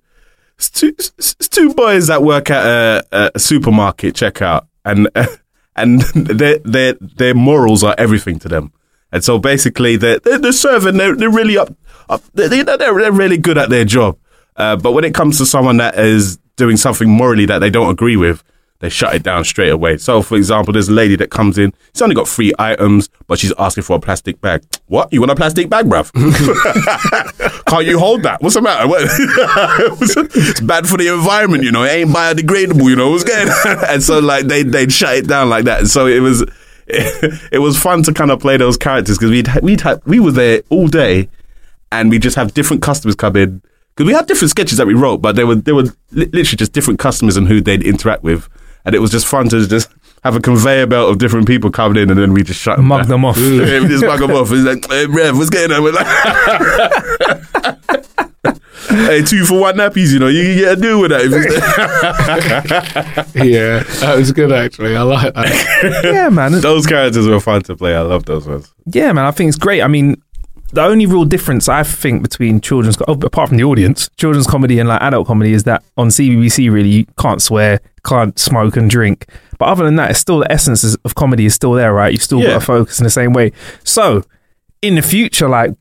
it's two it's two boys that work at a, a supermarket checkout, and and their their their morals are everything to them. And so basically, they're they're, they're serving. They're, they're really up. up they, they- they're they're really good at their job. Uh, but when it comes to someone that is doing something morally that they don't agree with, they shut it down straight away. So, for example, there's a lady that comes in. She's only got three items, but she's asking for a plastic bag. What? You want a plastic bag, bruv? Can't you hold that? What's the matter? What? it's bad for the environment, you know. It ain't biodegradable, you know. What's going? and so, like, they they'd shut it down like that. And so it was. It, was fun to kind of play those characters because we'd we'd had, we were there all day, and we just have different customers come in because we had different sketches that we wrote, but they were they were li- literally just different customers and who they'd interact with, and it was just fun to just have a conveyor belt of different people coming in, and then we just shut them Mug down. them off. Mm. Yeah, we just mug them off. It's like, hey, Rev, what's going on? We're like, hey, two for one nappies, you know, you can get a deal with that. If yeah that was good actually I like that yeah, man. those characters were fun to play. I love those ones. Yeah, man. I think it's great. I mean, the only real difference I think between children's, oh, apart from the audience, children's comedy and like adult comedy is that on CBBC, really, you can't swear, can't smoke and drink. But other than that, it's still the essence of comedy is still there, right? You've still Yeah. got to focus in the same way. So, in the future, like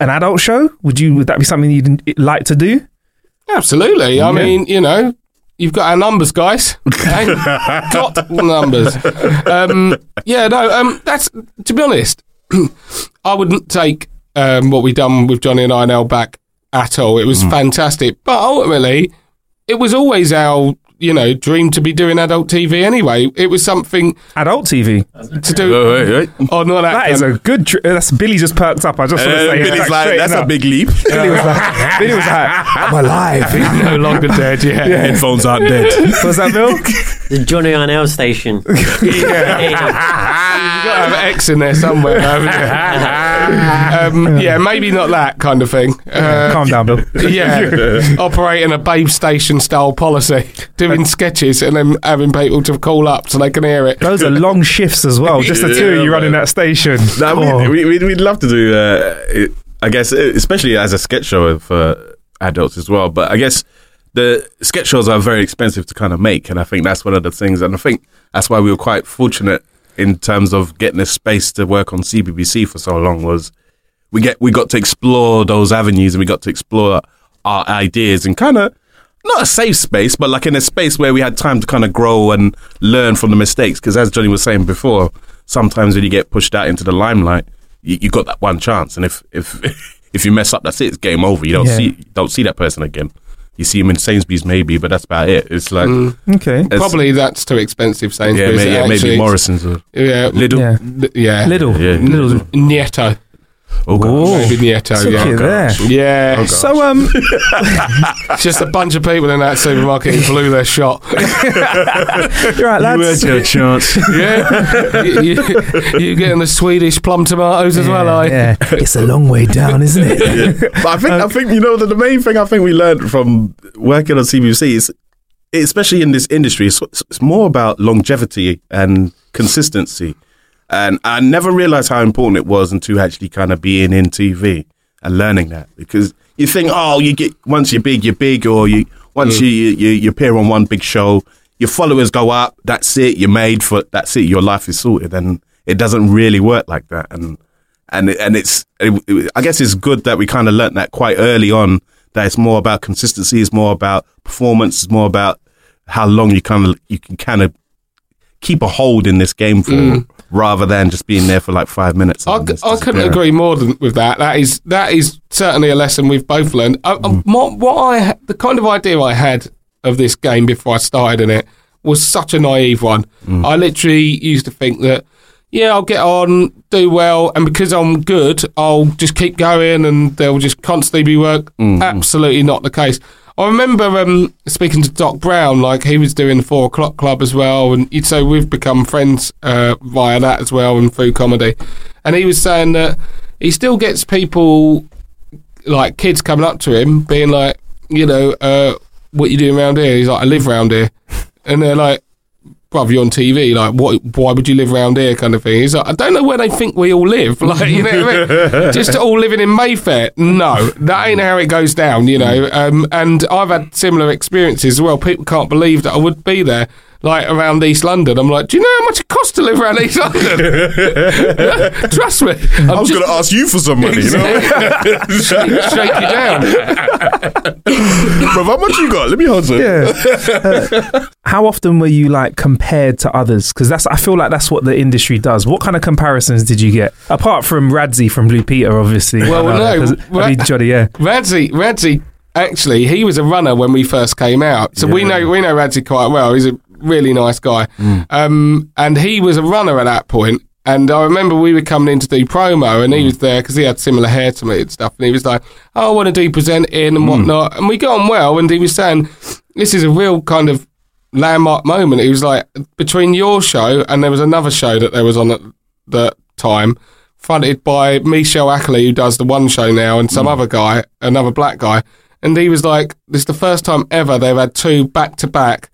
an adult show, would you would that be something you'd like to do? Absolutely. I mean, you know, you've got our numbers, guys. Okay? got numbers. Um, yeah, no, um, that's, to be honest, I wouldn't take um, what we done with Johnny and Inel back at all. It was fantastic. But ultimately, it was always our, you know, dreamed to be doing adult TV anyway. It was something Adult TV. to do. Oh, wait, wait. Oh, not that. That is a good. Tr- that's Billy just perked up. I just want to Uh, say Billy's that like, that's up. a big leap. Billy was like, Billy was like, I'm alive. no longer dead. Yeah. Headphones aren't dead. What's that, Bill? The Johnny Arnell station. yeah. You've got to have an X in there somewhere, haven't you? um, yeah, maybe not that kind of thing. Uh, Calm down, Bill. yeah, operating a babe station style policy, doing sketches and then having people to call up so they can hear it. Those are long shifts as well. Just the two of Yeah, you running man. that station. No, Oh. we, we, we'd love to do, uh, it, I guess, uh, especially as a sketch show for adults as well. But I guess the sketch shows are very expensive to kind of make. And I think that's one of the things. And I think that's why we were quite fortunate in terms of getting a space to work on CBBC for so long was we get we got to explore those avenues and we got to explore our ideas and kind of not a safe space, but like in a space where we had time to kind of grow and learn from the mistakes. Because as Johnny was saying before, sometimes when you get pushed out into the limelight, you, you got that one chance, and if if if you mess up, that's it. It's game over. You don't Yeah. see you don't see that person again. You see him in Sainsbury's maybe, but that's about it. It's like mm. Okay. it's- Probably that's too expensive, yeah, Sainsbury's. may, yeah maybe. Morrison's or Yeah, Lidl. Yeah. L- yeah. Little. Yeah. Little. Netto. Oh, God. Whoa. Netto, Took yeah. you there. Yeah, So um, just a bunch of people in that supermarket who blew their shot. you're right, lads. had your chance. yeah, you, you, you getting the Swedish plum tomatoes as well, I. yeah, it's a long way down, isn't it? but I think I think you know the, the main thing I think we learned from working on CBC is, especially in this industry, it's, it's more about longevity and consistency. And I never realized how important it was until actually kind of being in TV and learning that because you think, oh, you get once you're big, you're big, or you once mm. you, you you appear on one big show, your followers go up. That's it. You're made for. That's it. Your life is sorted, and it doesn't really work like that. And and and it's it, it- I guess it's good that we kind of learnt that quite early on. That it's more about consistency. It's more about performance. It's more about how long you kind of you can kind of keep a hold in this game for, mm. Rather than just being there for like five minutes. I, I couldn't agree more than, with that. That is that is certainly a lesson we've both learned. I, I- what, what I the kind of idea I had of this game before I started in it was such a naive one. Mm. I literally used to think that yeah, I'll get on, do well, and because I'm good, I'll just keep going, and there'll just constantly be work. Mm. Absolutely not the case. I remember um, speaking to Doc Brown, like he was doing the four o'clock club as well, and so we've become friends uh, via that as well and through comedy. And he was saying that he still gets people like kids coming up to him, being like, you know, uh, what you doing around here? He's like, I live around here, and they're like, bruv, you're on TV. Like, what? Why would you live around here? Kind of thing. He's like, I don't know where they think we all live. Like, you know, what I mean? just all living in Mayfair. No, that ain't how it goes down. You know. Um, and I've had similar experiences as well. People can't believe that I would be there. Like around East London, I'm like, do you know how much it costs to live around East London? Trust me. I'm I was just- going to ask you for some money, you know? shake you down. Bro, how much you got? Let me hold some. Yeah. Uh, how often were you like compared to others? Because that's I feel like that's what the industry does. What kind of comparisons did you get apart from Radzi from Blue Peter, obviously? Well, I know, no, 'cause- I mean, Ra- Joddy, yeah. Radzi, Radzi, actually, he was a runner when we first came out, so we know we know Radzi quite well. He's a really nice guy, um, and he was a runner at that point. And I remember we were coming in to do promo, and he mm. was there because he had similar hair to me and stuff. And he was like, oh, "I want to do presenting and mm. whatnot," and we got on well. And he was saying, "This is a real kind of landmark moment." He was like, "Between your show and there was another show that there was on at the time." fronted by Michelle Ackerley, who does the one show now, and some mm. other guy, another black guy. And he was like, "This is the first time ever they've had two back to back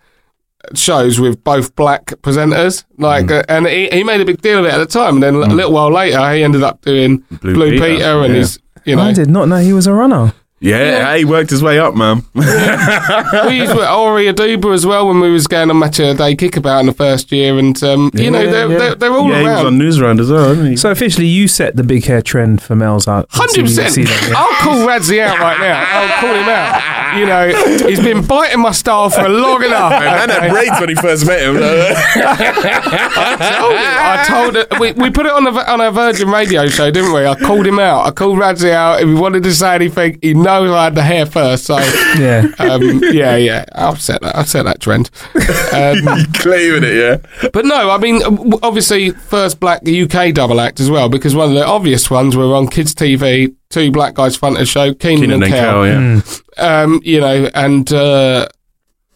shows with both black presenters." Like, uh, and he, he made a big deal of it at the time. And then a little while later, he ended up doing Blue, Blue Peter, Peter, and yeah. his, you know, I did not know he was a runner. Yeah, he worked his way up, man. we used with Ore Oduba as well when we was going on Match of the Day Kickabout in the first year, and um, you know, they're, they're they're all yeah, he was on Newsround as well, wasn't he? So officially, you set the big hair trend for males out. Hundred percent. Yeah? I'll call Radzi out right now. I'll call him out. You know, he's been biting my style for a long enough. Man had braids when he first met him. I told it. We, we put it on a on a Virgin Radio show, didn't we? I called him out. I called Radzi out. If he wanted to say anything, he knows I had the hair first. So, Yeah. um, yeah, yeah. I'll set that. I'll set that trend. Um, Claiming it, yeah. but no, I mean, obviously, first black UK double act as well, because one of the obvious ones were on kids' TV. Two black guys front of the show, Keenan, Keenan and and Kel. Kel, yeah. um, you know, and uh,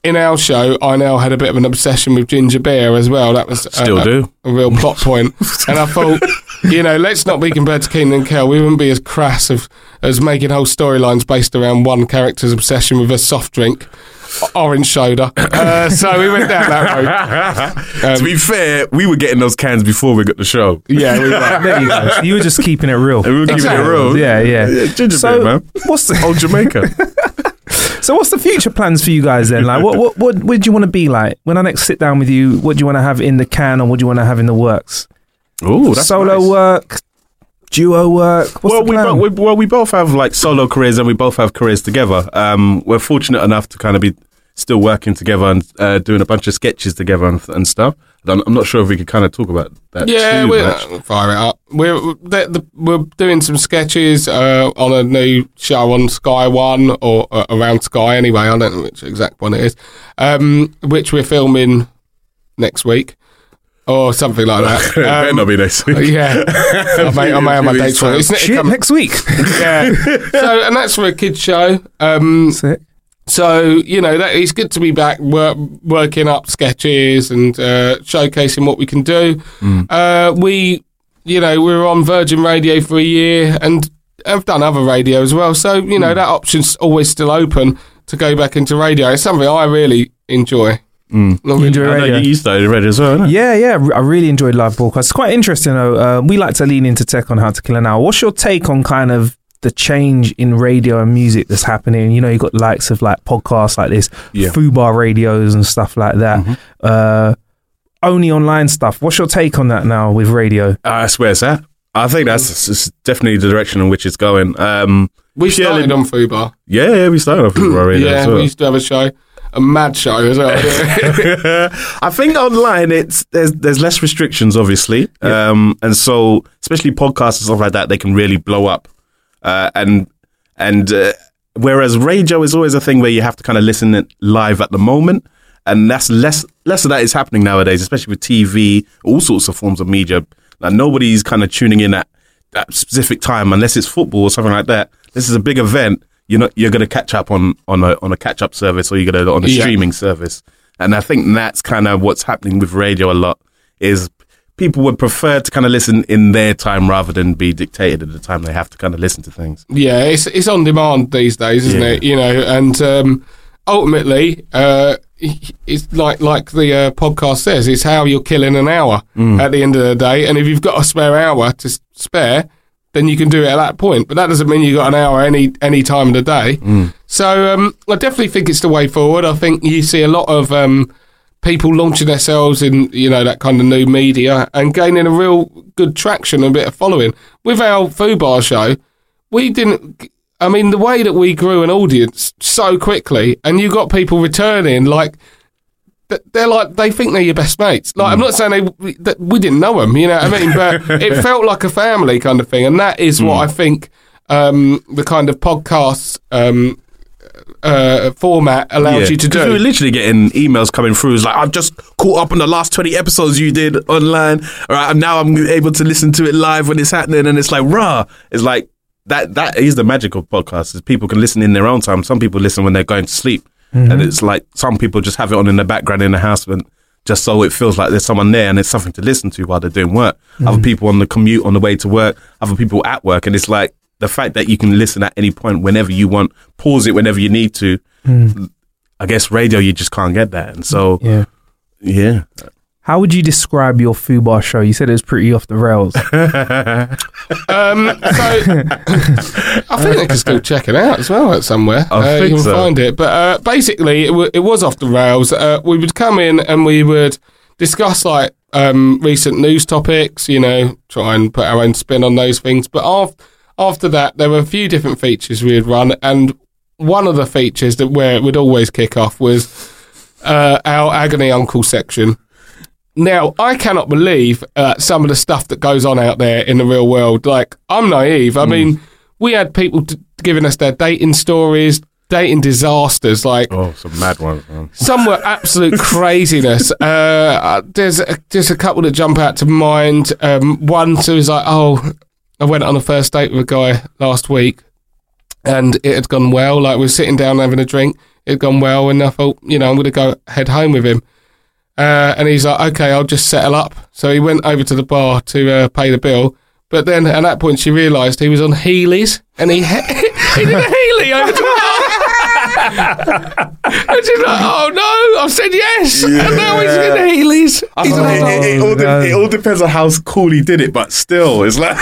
in our show, Inel had a bit of an obsession with ginger beer as well. That was a- Still a, do. a real plot point. and I thought, you know, let's not be compared to Keenan and Kel. We wouldn't be as crass of, as making whole storylines based around one character's obsession with a soft drink, orange soda. Uh, so we went down that road. Um, to be fair, we were getting those cans before we got the show. yeah, we were. There you go. So you were just keeping it real. And we were keeping Exactly. it real. Yeah, yeah. ginger So- beer, man. What's the Old Jamaica. So what's the future plans for you guys then? Like, what what what, what do you want to be like when I next sit down with you? What do you want to have in the can, or what do you want to have in the works? Oh, that's Solo nice. work, duo work. What's well, we, bo- we well we both have like solo careers and we both have careers together. Um, we're fortunate enough to kind of be still working together and uh, doing a bunch of sketches together and, and stuff. I'm, I'm not sure if we could kind of talk about that. Yeah, too we're much. fire it up. We're the, the, we're doing some sketches uh, on a new show on Sky One or uh, around Sky anyway. I don't know which exact one it is, um, which we're filming next week or something like that. Better Um, not be next week. yeah, I may, I may have my dates wrong. It's, it Shit, come- next week. yeah. So, and that's for a kids show. Um, Sick. So you know that it's good to be back work, working up sketches and uh, showcasing what we can do. Uh, we, you know, we were on Virgin Radio for a year and have done other radio as well. So you know that option's always still open to go back into radio. It's something I really enjoy. Not You really. enjoy I know radio? you started radio as well, innit? Yeah, yeah, I really enjoyed live broadcast. It's quite interesting though. Uh, we like to lean into tech on how to kill an hour. What's your take on kind of the change in radio and music that's happening? You know, you've got the likes of like podcasts like this, Yeah. Fubar radios and stuff like that. Uh, only online stuff. What's your take on that now with radio? I swear it's that. I think that's definitely the direction in which it's going. Um, We purely- started on Fubar. yeah, yeah, we started off with radio Yeah, as well. we used to have a show, a mad show as well. I think online it's there's there's less restrictions, obviously, um, and so especially podcasts and stuff like that, they can really blow up. Uh, and and uh, whereas radio is always a thing where you have to kind of listen it live at the moment, and that's less less of that is happening nowadays, especially with TV, all sorts of forms of media. Like nobody's kind of tuning in at that specific time unless it's football or something like that. This is a big event. You're not you're going to catch up on on a on a catch up service or you're going to on a Yeah. streaming service. And I think that's kind of what's happening with radio a lot is people would prefer to kind of listen in their time rather than be dictated at the time they have to kind of listen to things. Yeah, it's it's on demand these days, isn't Yeah. it? You know, and um, ultimately, uh, it's like like the uh, podcast says, it's how you're killing an hour at the end of the day. And if you've got a spare hour to spare, then you can do it at that point. But that doesn't mean you've got an hour any any time of the day. So um, I definitely think it's the way forward. I think you see a lot of um, people launching themselves in you know that kind of new media and gaining a real good traction and a bit of following. With our Fubar show, we didn't. I mean, the way that we grew an audience so quickly, and you got people returning like. They're like they think they're your best mates. Like I'm not saying they that we didn't know them, you know what I mean, but it felt like a family kind of thing, and that is what I think um, the kind of podcasts um, uh, format allows you to 'Cause do. We were literally getting emails coming through. It's like, I've just caught up on the last 20 episodes you did online. All right, and now I'm able to listen to it live when it's happening. And it's like, rah. It's like, that that is the magic of podcasts is people can listen in their own time. Some people listen when they're going to sleep. And it's like some people just have it on in the background in the house and just so it feels like there's someone there and there's something to listen to while they're doing work. Other people on the commute on the way to work, other people at work. And it's like the fact that you can listen at any point whenever you want, pause it whenever you need to. I guess radio, you just can't get that. And so, Yeah. yeah. How would you describe your Fubar show? You said it was pretty off the rails. Um, so I think they can still check it out as well at somewhere. I uh, think you can so. find it. But uh, basically, it, w- it was off the rails. Uh, we would come in and we would discuss like um, recent news topics. You know, try and put our own spin on those things. But after after that, there were a few different features we had run, and one of the features that where it would always kick off was uh, our agony uncle section. Now, I cannot believe uh, some of the stuff that goes on out there in the real world. Like, I'm naive. I mean, we had people t- giving us their dating stories, dating disasters. Like, Oh, some mad ones, man. some were absolute craziness. Uh, there's a, there's a couple that jump out to mind. Um, one who was like, "Oh, I went on a first date with a guy last week, and it had gone well. Like we were sitting down having a drink, it had gone well, and I thought, you know, I'm going to go head home with him." Uh, and he's like, "Okay, I'll just settle up." So he went over to the bar to uh, pay the bill. But then at that point, she realised he was on Heelys, and he he did a Heely over to the and she's like, oh no, I've said yes. And now he's in Heelys. I He's don't know, an it, it, all de- no. it all depends on how cool he did it, but still, it's like.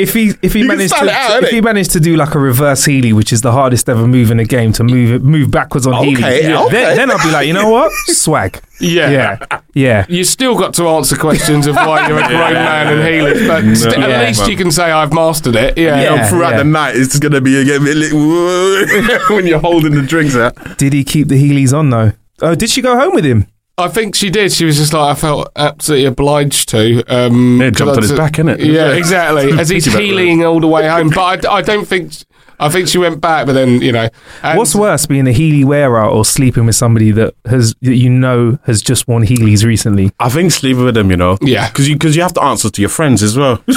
if he if he You can managed to style it out, if innit? he managed to do like a reverse Heely, which is the hardest ever move in the game to move it move backwards on Okay, Heely, okay. then, then I'll be like, you know what, swag. Yeah. Yeah, yeah. You still got to answer questions of why you're a grown man in Heelys, but st- Yeah. at least you can say I've mastered it. Yeah. You know, Yeah, throughout yeah. the night, it's just gonna be a, a when you're holding the drinks out. Did he keep the Heelys on though? Oh, did she go home with him? I think she did. She was just like, I felt absolutely obliged to. Um, Yeah, jumped on his back, innit? Yeah, exactly. As he's Piggyback healing all the way home. But I, I don't think. I think she went back, but then, you know. What's worse, being a Heely wearer or sleeping with somebody that has that you know has just worn Heelys recently? I think sleeping with them, you know, Yeah. because you because you have to answer to your friends as well.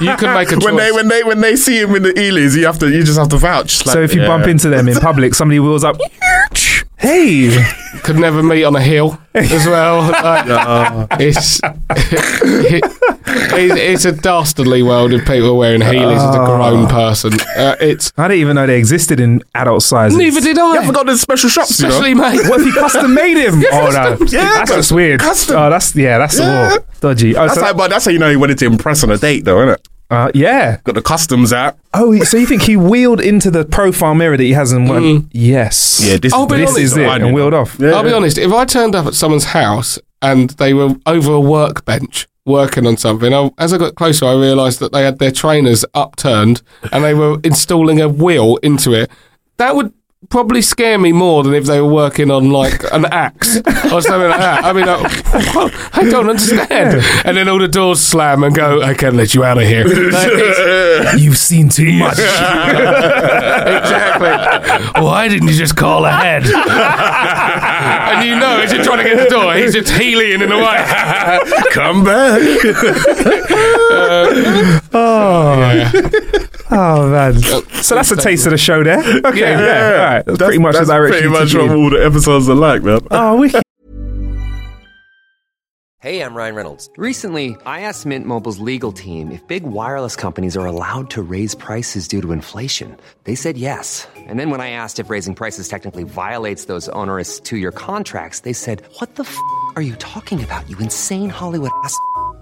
You can make a choice. when they when they when they see him in the Ely's, you have to you just have to vouch. Like, so if you yeah. bump into them in public, somebody wheels up, Hey, Could never meet on a hill as well. Like, it's, it- it's a dastardly world if people are wearing heelys as a grown person. Uh, it's I didn't even know they existed in adult sizes. neither did I. I forgot the special shops. you know? Especially mate. What if he custom made him? oh no, Yeah, that's, but that's weird. custom- Oh, that's yeah, that's Yeah. the war. Dodgy. Oh, That's so- how, but that's how you know he wanted to impress on a date, though, isn't it? Uh, yeah. Got the customs out. Oh, so you think he wheeled into the profile mirror that he has and went, yes. Yeah, this, I'll be this honest, is it, fine, and wheeled off. Yeah, I'll be honest. If I turned up at someone's house and they were over a workbench working on something, I, as I got closer, I realised that they had their trainers upturned and they were installing a wheel into it. That would probably scare me more than if they were working on like an axe or something like that. I mean, I, I don't understand. And then all the doors slam and go, "I can't let you out of here." Like, You've seen too much. exactly. Why didn't you just call ahead? and you know, as you're trying to get the door, he's just heeling in the way. Come back. Um, oh, Yeah. oh man. Oh, so that's a taste of the show there. Okay, yeah. Yeah. All right. That's, pretty much that's the direction pretty much took what all the episodes are like, man. Oh, wicked. Hey, I'm Ryan Reynolds. Recently, I asked Mint Mobile's legal team if big wireless companies are allowed to raise prices due to inflation. They said yes. And then when I asked if raising prices technically violates those onerous two year contracts, they said, What the f are you talking about, you insane Hollywood ass?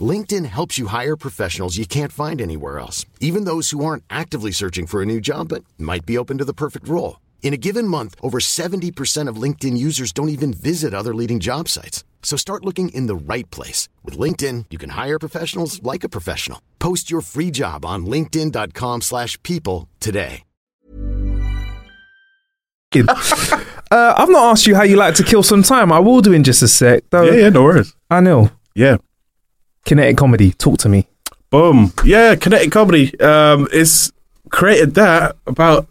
LinkedIn helps you hire professionals you can't find anywhere else, even those who aren't actively searching for a new job but might be open to the perfect role. In a given month, over 70% of LinkedIn users don't even visit other leading job sites. So start looking in the right place. With LinkedIn, you can hire professionals like a professional. Post your free job on linkedin.com slash people today. uh, I've not asked you how you like to kill some time. I will do in just a sec. Though. Yeah, yeah, no worries. I know. Yeah. Kinetic comedy. Talk to me. Boom. Yeah, kinetic comedy. Um, it's created that about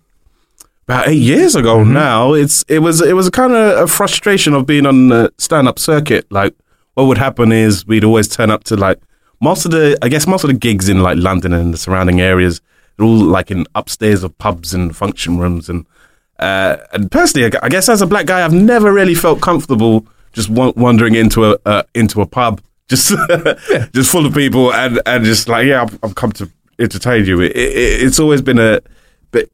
about eight years ago now. It's it was it was a kind of a frustration of being on the stand up circuit. Like what would happen is we'd always turn up to like most of the I guess most of the gigs in like London and the surrounding areas. They're all like in upstairs of pubs and function rooms and uh, and personally, I guess as a black guy, I've never really felt comfortable just wa- wandering into a uh, into a pub, just just full of people, and, and just like, yeah, I've, I've come to entertain you. It, it, it's always been a, but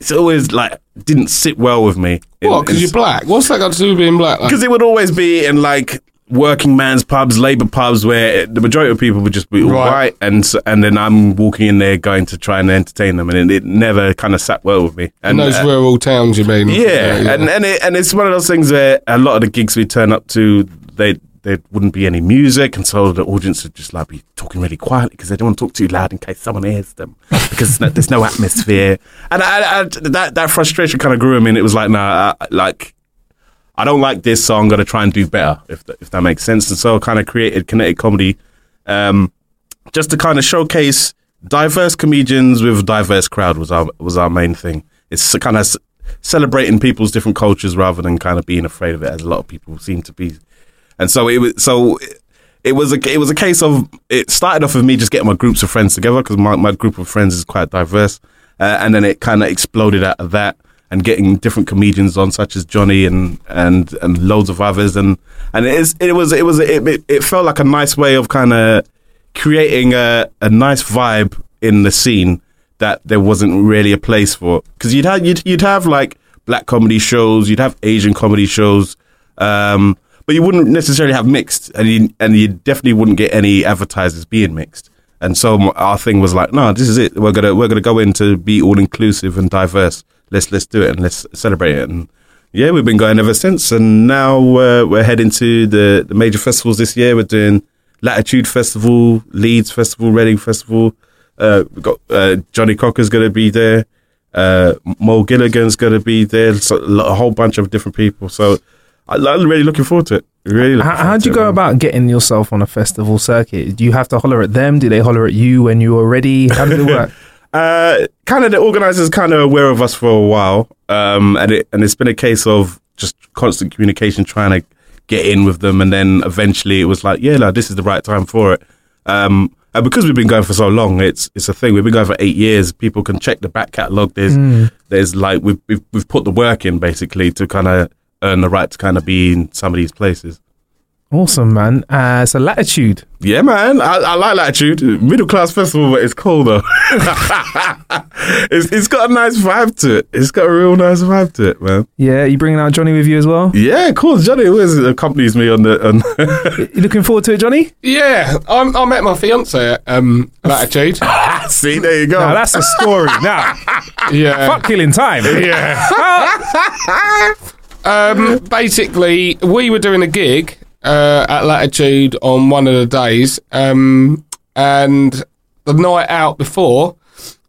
it's always like didn't sit well with me. in- What? Because you're black. What's that got to do with being black? Like, because it would always be in like working man's pubs, labour pubs, where the majority of people would just be all Right. white, and and then I'm walking in there going to try and entertain them, and it, it never kind of sat well with me. in And those uh, rural towns, you mean? yeah, and and it, and it's one of those things where a lot of the gigs we turn up to, they there wouldn't be any music, and so the audience would just like be talking really quietly because they don't want to talk too loud in case someone hears them because there's no, there's no atmosphere, and I, I, that that frustration kind of grew on me, and it was like, nah, I, like. I don't like this, so I'm going to try and do better, if that, if that makes sense. And so I kind of created Kinetic Comedy um, just to kind of showcase diverse comedians with a diverse crowd was our was our main thing. It's kind of celebrating people's different cultures rather than kind of being afraid of it, as a lot of people seem to be. And so it was so it, was a it was a case of it started off with me just getting my groups of friends together because my, my group of friends is quite diverse, uh, and then it kind of exploded out of that and getting different comedians on such as Johnny and and and loads of others. And and it is it was it was it, it, it felt like a nice way of kind of creating a, a nice vibe in the scene that there wasn't really a place for. Because you'd have you'd, you'd have like black comedy shows you'd have Asian comedy shows um, but you wouldn't necessarily have mixed and you, and you definitely wouldn't get any advertisers being mixed And so our thing was like, no, this is it. We're gonna we're gonna go in to be all inclusive and diverse. Let's let's do it and let's celebrate it. And yeah, we've been going ever since. And now uh, we're heading to the, the major festivals this year. We're doing Latitude Festival, Leeds Festival, Reading Festival. Uh, we've got uh, Johnny Cocker's to be there. Uh, Mo Gilligan's to be there. So, a whole bunch of different people. So I, I'm really looking forward to it. Really. How, forward how'd you go man. about getting yourself on a festival circuit? Do you have to holler at them? Do they holler at you when you were ready? How does it work? Uh, kind of the organizers kind of aware of us for a while, um, and it and it's been a case of just constant communication, trying to get in with them, and then eventually it was like, yeah, like, this is the right time for it. Um, and because we've been going for so long, it's it's a thing. We've been going for eight years. People can check the back catalog. There's there's like we've, we've we've put the work in basically to kind of earn the right to kind of be in some of these places. awesome, man. Uh, so Latitude. Yeah, man. I, I like Latitude. Middle class festival, but it's cool though. it's, it's got a nice vibe to it. It's got a real nice vibe to it, man. Yeah, you bringing out Johnny with you as well? Yeah, of course. Johnny always accompanies me on the. On You looking forward to it, Johnny? Yeah, I'm, I met my fiance at um, Latitude. See, there you go. Now that's a story. now, Yeah. fuck killing time. Yeah. Um, basically, we were doing a gig uh, at Latitude on one of the days, um, and the night out before,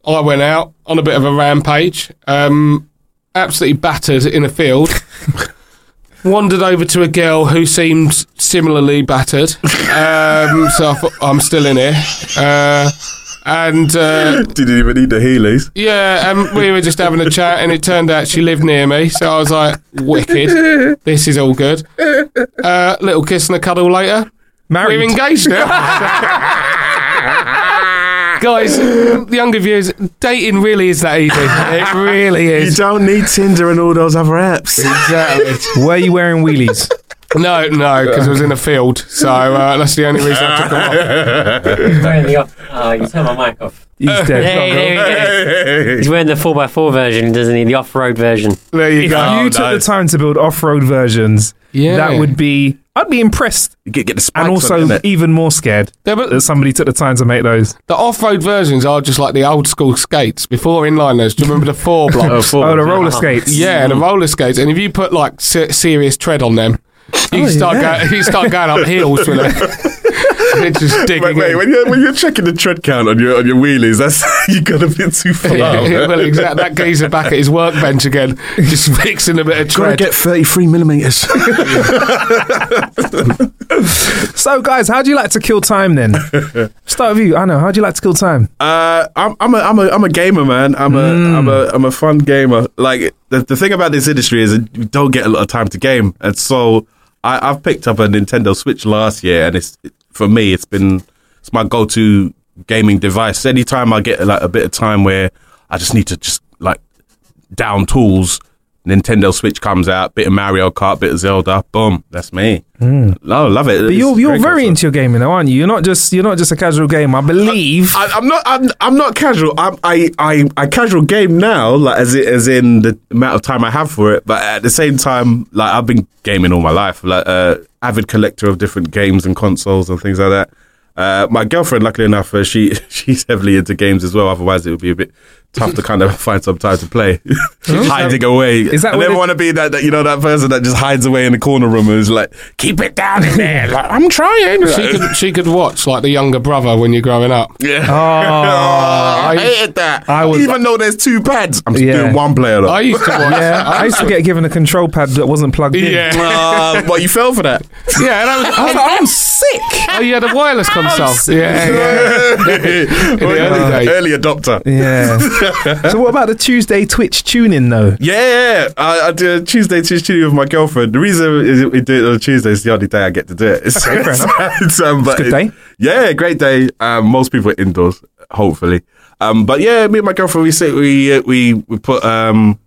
I went out on a bit of a rampage, um, absolutely battered in a field. Wandered over to a girl who seemed similarly battered, um, so I thought I'm still in here, uh, and. Uh, Didn't even need the Heelys. yeah, and we were just having a chat, and it turned out she lived near me, so I was like, "Wicked, this is all good." Uh, little kiss and a cuddle later, Married. we're engaged now. Guys, The younger viewers, dating really is that easy. It really is. You don't need Tinder and all those other apps. Exactly. Were you wearing wheelies? No, no, because it was in a field, so uh, that's the only reason I took them off. Wearing the off. Oh, you turned my mic off. He's dead. Hey, there we go. He's wearing the 4x4 version, doesn't he? The off road version. There you If go. you took the time to build off-road versions, Yeah. that would be. I'd be impressed, Get, get the spikes and also innit? even more scared Yeah, but- that somebody took the time to make those. The off-road versions are just like the old school skates before inliners. Do you remember the four blocks? Oh, the roller skates. Yeah, the roller skates, and if you put like se- serious tread on them, you can start going. You start going up hills with it. it's just digging. Wait, wait, when you're when you're checking the tread count on your on your wheelies, that's you got a bit too far. Yeah, well, exactly. That geezer back at his workbench again, just fixing a bit of tread. get 33 millimeters. So, guys, how do you like to kill time then? Start with you. I know. How do you like to kill time? Uh, I'm I'm a I'm a I'm a gamer, man. I'm a am a I'm a fun gamer. Like the the thing about this industry is that you don't get a lot of time to game, and so I, I've picked up a Nintendo Switch last year, and it's for me it's been it's my go to gaming device. Anytime I get like a bit of time where I just need to just like down tools. Nintendo Switch comes out, bit of Mario Kart, bit of Zelda, boom, that's me. No, love it. But It's you're you're very console. into your gaming, though, aren't you? You're not just you're not just a casual gamer. I believe. I, I'm not. I'm, I'm not casual. I'm, I, I, I casual game now, like as it, as in the amount of time I have for it. But at the same time, like I've been gaming all my life. Like uh, avid collector of different games and consoles and things like that. Uh, my girlfriend, luckily enough, uh, she she's heavily into games as well. Otherwise, it would be a bit tough to kind of find some time to play. Hiding away. Is that I never want to be that, that you know that person that just hides away in the corner room and is like, keep it down in there. Like, I'm trying. She could she could watch like the younger brother when you're growing up. Yeah. Oh. I hated that. I was- Even though there's two pads, I'm Yeah. doing one player though. I used to watch. yeah, I used to get given a control pad that wasn't plugged in. Yeah, Uh, but you fell for that. yeah. That was, I was like, I'm sick. oh, you had a wireless console. Yeah, yeah. in the early days. early adopter. Yeah. so what about the Tuesday Twitch tuning though? Yeah, I, I do a Tuesday Twitch tuning with my girlfriend. The reason is we do it on Tuesday is the only day I get to do it. It's, fair enough. it's, um, but It's a good day. Yeah, great day. Um, most people are indoors, hopefully. Um, but yeah, me and my girlfriend, we sit, we uh, we we put um,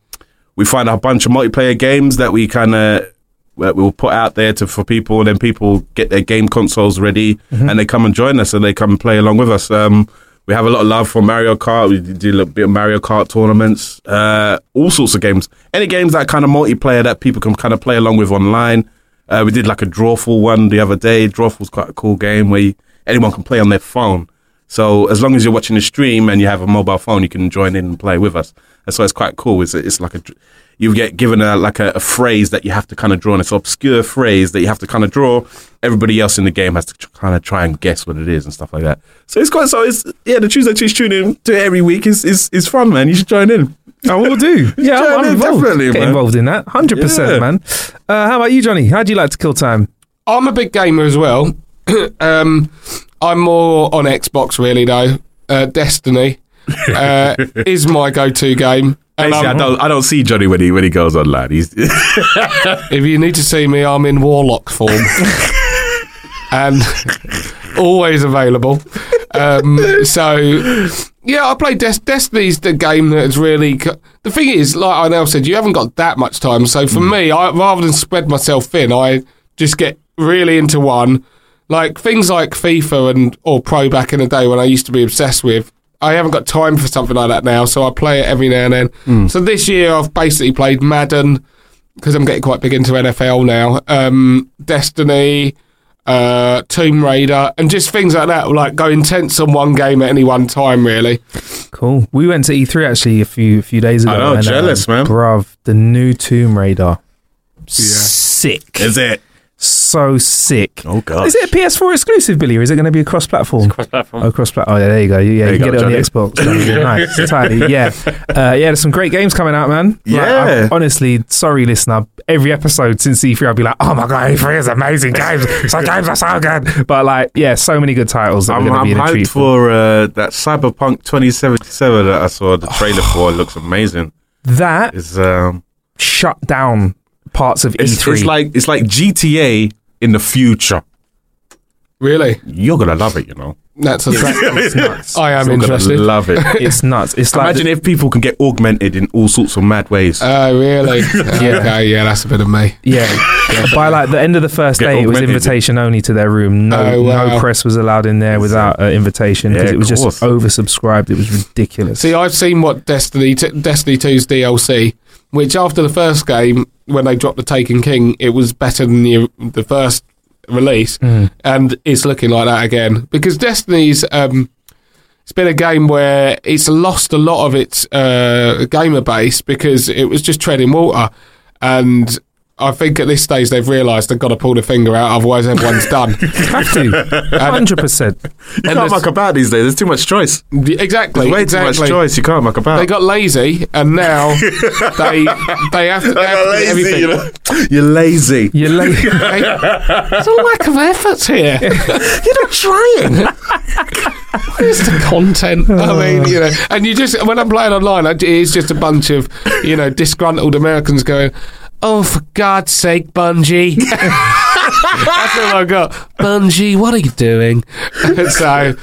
we find a bunch of multiplayer games that we kind of we'll put out there to for people, and then people get their game consoles ready, and they come and join us, and they come and play along with us. Um, we have a lot of love for Mario Kart. We do a bit of Mario Kart tournaments, uh, all sorts of games. Any games that kind of multiplayer that people can kind of play along with online. Uh, we did like a Drawful one the other day. Drawful's quite a cool game where you, anyone can play on their phone. So as long as you're watching the stream and you have a mobile phone, you can join in and play with us. And so it's quite cool. It's it's like a you get given a like a, a phrase that you have to kind of draw, and it's an obscure phrase that you have to kind of draw. Everybody else in the game has to kind of try and guess what it is and stuff like that. So it's quite so it's yeah. The Tuesday Tuesday tuning to it every week is is is fun, man. You should join in. I will do. Yeah, Join I'm, in, involved. definitely, Get man. involved in that. 100%, man. Uh, how about you, Johnny? How do you like to kill time? I'm a big gamer as well. um, I'm more on Xbox really though. Uh, Destiny uh, is my go-to game. Basically, I don't I don't see Johnny when he when he goes online. He's if you need to see me, I'm in Warlock form. and always available. Um, so, yeah, I play Des- Destiny's the game that's really. Co- the thing is, like Inel said, you haven't got that much time. So for me, I, rather than spread myself thin, I just get really into one. Like things like FIFA and or Pro back in the day when I used to be obsessed with. I haven't got time for something like that now, so I play it every now and then. So this year I've basically played Madden because I'm getting quite big into NFL now. Um, Destiny, uh, Tomb Raider, and just things like that. Like go intense on one game at any one time, really. Cool. We went to E3 actually a few few days ago. I know, and, jealous, man. Bruv, the new Tomb Raider. Yeah. Sick. is it? So sick. Oh god. Is it a PS4 exclusive, Billy, or is it going to be a cross-platform? Cross-platform. Oh, cross-platform. Oh, yeah, there you go. Yeah, There you, you go, get it on the Xbox. Johnny. nice. Entirely. Yeah. Uh, yeah, there's some great games coming out, man. Like, Yeah. I- honestly, sorry, listener. Every episode since E3, I'll be like, oh my God, E3 is amazing games. Some games are so good. But, like, yeah, so many good titles that I'm, we're going I'm to be in a treat hyped for uh, that Cyberpunk 2077 that I saw the trailer for. It looks amazing. That is um, shut down parts of it's, E3. it's like it's like GTA in the future. Really, You're gonna love it, you know. that's a nuts. I am You're gonna interested. love it. it's nuts. It's like Imagine if people can get augmented in all sorts of mad ways. Oh, really? Okay, yeah, that's a bit of me. Yeah. By like the end of the first Get day, it was augmented. invitation only to their room. No, Oh, wow. no press was allowed in there without uh, invitation because Yeah, it was of just course. oversubscribed. It was ridiculous. See, I've seen what Destiny t- Destiny 2's DLC, which after the first game, when they dropped the Taken King, it was better than the the first release, and it's looking like that again. Because Destiny's. Um, it's been a game where it's lost a lot of its uh, gamer base because it was just treading water, and I think at this stage they've realised they've got to pull the finger out, otherwise everyone's done. have to, hundred percent. you and can't muck about these days. There's too much choice. exactly, There's way exactly. too much choice. You can't muck about. They got lazy, and now they they have to, they have to get everything. you know? You're lazy. You're like, There's a lack of effort here. You're not trying. Where's the content? I uh. mean, you know, and you just when I'm playing online, it's just a bunch of you know disgruntled Americans going. Oh, for God's sake, Bungie. That's all I got. Bungie, what are you doing? so,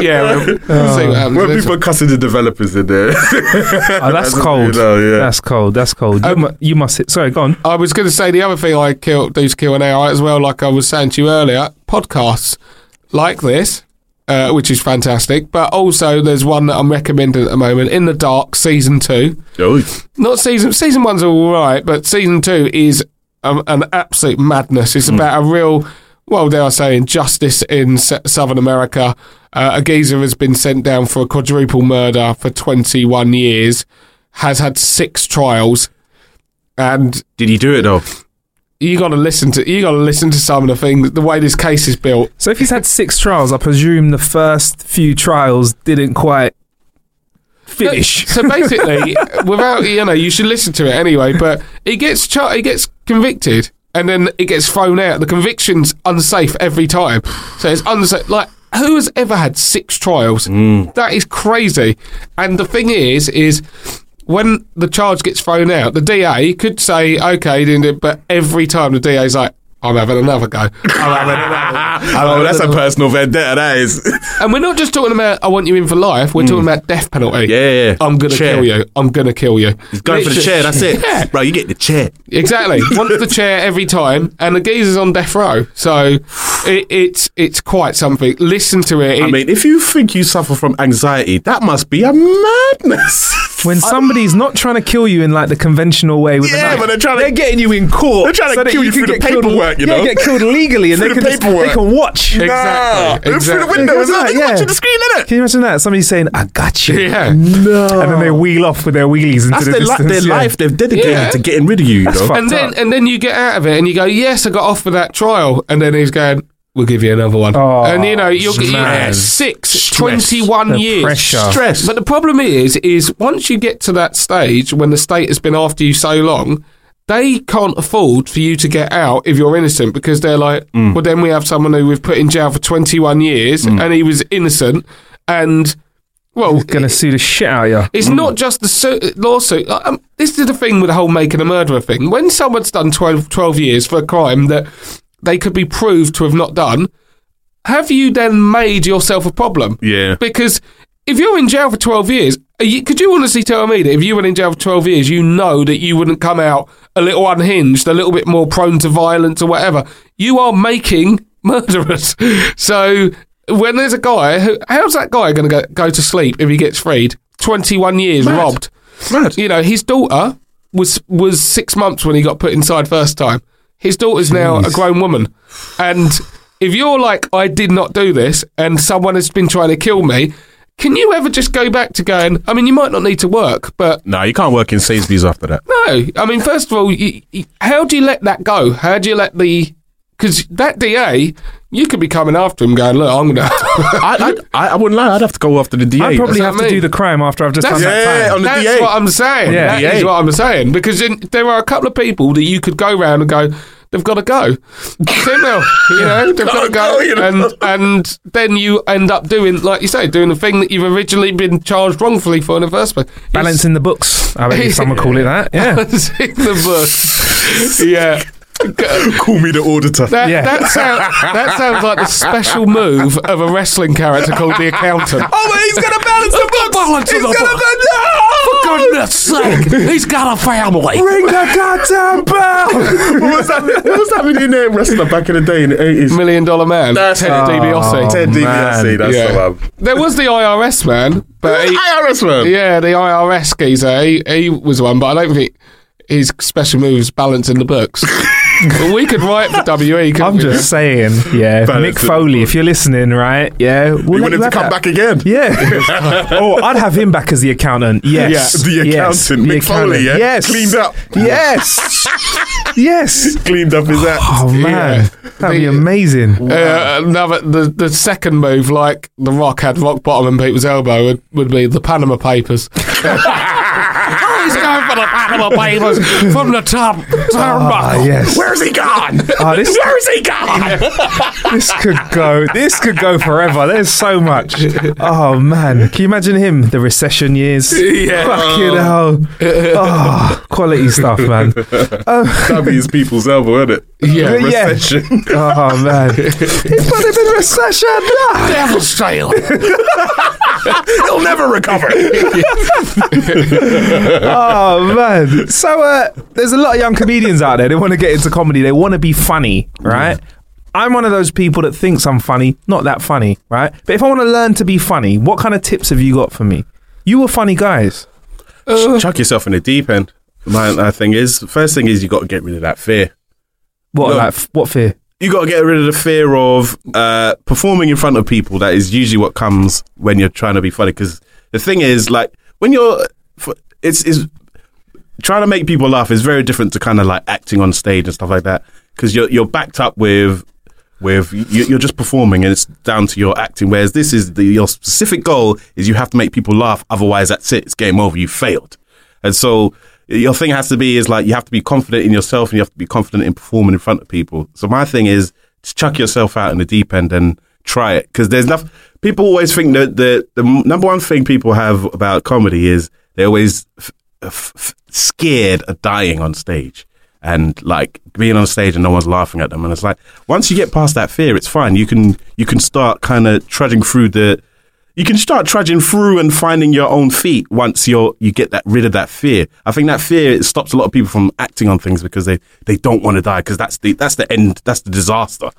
yeah, we'll, we'll see what happens. When This people are cussing the developers in there. oh, that's You cold. know, yeah. That's cold. That's cold. You, Um, mu- you must. Hit, sorry, go on. I was going to say the other thing I kill, do to kill an hour as well, like I was saying to you earlier, podcasts like this, uh, which is fantastic. But also, there's one that I'm recommending at the moment, In the Dark, season two. Oh, Not season season one's all right, but season two is um, an absolute madness. It's about a real, well, dare I say, injustice in S- Southern America. Uh, a geezer has been sent down for a quadruple murder for 21 years, has had six trials, and did he do it though? You got to listen to you got to listen to some of the things the way this case is built. So if he's had six trials, I presume the first few trials didn't quite finish. So basically, without you know, you should listen to it anyway. But he gets char- he gets convicted, and then it gets thrown out. The conviction's unsafe every time. So it's unsafe. Like who has ever had six trials? Mm. That is crazy. And the thing is, is when the charge gets thrown out, the DA could say, "Okay,"? But every time the DA's like. I'm having another go. I'm having another. Oh, that's a personal vendetta. That is. And we're not just talking about I want you in for life. We're talking mm. about death penalty. Yeah, yeah, yeah. I'm gonna Chair. kill you. I'm gonna kill you. He's going for the chair. That's it, Yeah, bro. You get the chair. exactly. Wants the chair every time, and the geezer's on death row. So it, it's it's quite something. Listen to it. I It- mean, if you think you suffer from anxiety, that must be a madness. when somebody's not trying to kill you in like the conventional way with a Yeah, knife, but they're trying to- they're getting you in court. They're trying to so that kill you can through the get killed paperwork. Like, you yeah, know. get killed legally, and they Through can the just, they can watch. Exactly. Nah, exactly. Through the window as well. Yeah, watching the screen, innit? Can you imagine that? Somebody saying, "I got you." Yeah. No. And then they wheel off with their wheelies into That's the their, li- distance. their yeah. life they've dedicated Yeah. to getting rid of you. you know? and then up. and then you get out of it and you go, yes, I got off for that trial, and then he's going, we'll give you another one, Oh, and you know you'll get you six, Stress. 21 The years pressure. Stress. But the problem is, is once you get to that stage when the state has been after you so long. They can't afford for you to get out if you're innocent because they're like, Mm. well, then we have someone who we've put in jail for 21 years and he was innocent. And, well, Gonna sue the shit out of you. it's not just the su- lawsuit. Like, Um, this is the thing with the whole making a murderer thing. When someone's done 12, 12 years for a crime that they could be proved to have not done, have you then made yourself a problem? Yeah. Because if you're in jail for 12 years, you, could you honestly tell me that if you went in jail for 12 years, you know that you wouldn't come out a little unhinged, a little bit more prone to violence or whatever? You are making murderers. So when there's a guy who, how's that guy going to go, to sleep if he gets freed? 21 years Mad. robbed. Mad. You know, his daughter was was six months when he got put inside first time. His daughter's now a grown woman. And if you're like, I did not do this and someone has been trying to kill me, can you ever just go back to going, I mean, you might not need to work, but No, you can't work in Sainsbury's after that. no. I mean, first of all, you, you, how do you let that go? How do you let the. Because that DA, you could be coming after him going, look, I'm going to. I, I, I wouldn't lie. I'd have to go after the DA. I probably have what I to do mean. the crime after I've just done That's- that Yeah, time. on the That's DA. what I'm saying. Yeah. That is DA. what I'm saying. Because in, there are a couple of people that you could go round and go, they've got to go. Simple. You know, they've got to go. go, you know. And, and then you end up doing, like you say, doing the thing that you've originally been charged wrongfully for in the first place. It's- Balancing the books. I bet someone call it that. Yeah. Balancing the books. yeah. Call me the auditor. That, Yeah. that, sound, that sounds like the special move of a wrestling character called the accountant. oh, but he's gonna balance the books. balance he's gonna books. balance. For goodness sake, he's got a family. Ring the goddamn bell. what was that? What was that millionaire wrestler back in the day in the eighties? Million Dollar Man. That's Ted it. DiBiase. Oh, Ted DiBiase. That's Yeah. the one. There was the IRS man, but he, IRS man. yeah, the IRS geezer, he, he was one, but I don't think his special moves balancing the books. But we could write for WE. I'm we? just saying, yeah. Balancing Mick Foley, if you're listening, right? Yeah. We'll You want him to come that. back again? Yeah. oh, I'd have him back as the accountant. Yes. Yeah. The Yes. accountant, The Mick Foley, yeah? Yes. Cleaned up. Yes. yes. Cleaned up his act. Oh man, Yeah. that'd be The- amazing. Uh, another the the second move, like the Rock had rock bottom in people's elbow, would, would be the Panama Papers. oh, he's going for the Panama Papers from the top Ah, turnbuckle. yes. Where's he gone? Oh, this, Where's he gone? this could go. This could go forever. There's so much. Oh man, can you imagine him? The recession years. Yeah. Fucking hell. Oh, quality stuff, man. That'd be his people's elbow, isn't it? Yeah. Yeah. Recession. Oh man. It's put him in recession. Ah. Devil's Trail. He'll never recover. oh man. So uh, there's a lot of young comedians out there. They want to get into comedy. They want to be funny, right? I'm one of those people that thinks I'm funny, not that funny, right? But if I want to learn to be funny, what kind of tips have you got for me? You were funny guys. Chuck yourself in the deep end. My, my thing is, first thing is you got to get rid of that fear. What No. like f- what fear? You got to get rid of the fear of uh, performing in front of people. That is usually what comes when you're trying to be funny. Because the thing is, like when you're, it's is trying to make people laugh is very different to kind of like acting on stage and stuff like that. Because you're you're backed up with with you, you're just performing and it's down to your acting. Whereas this is the your specific goal is you have to make people laugh. Otherwise, that's it. It's game over. You failed. And so your thing has to be is like you have to be confident in yourself and you have to be confident in performing in front of people. So my thing is to chuck yourself out in the deep end and try it because there's enough. People always think that the the number one thing people have about comedy is they're always f- f- scared of dying on stage and like being on stage and no one's laughing at them. And it's like once you get past that fear, it's fine. You can you can start kind of trudging through the. You can start trudging through and finding your own feet once you're you get that rid of that fear. I think that fear it stops a lot of people from acting on things because they, they don't want to die because that's the that's the end that's the disaster.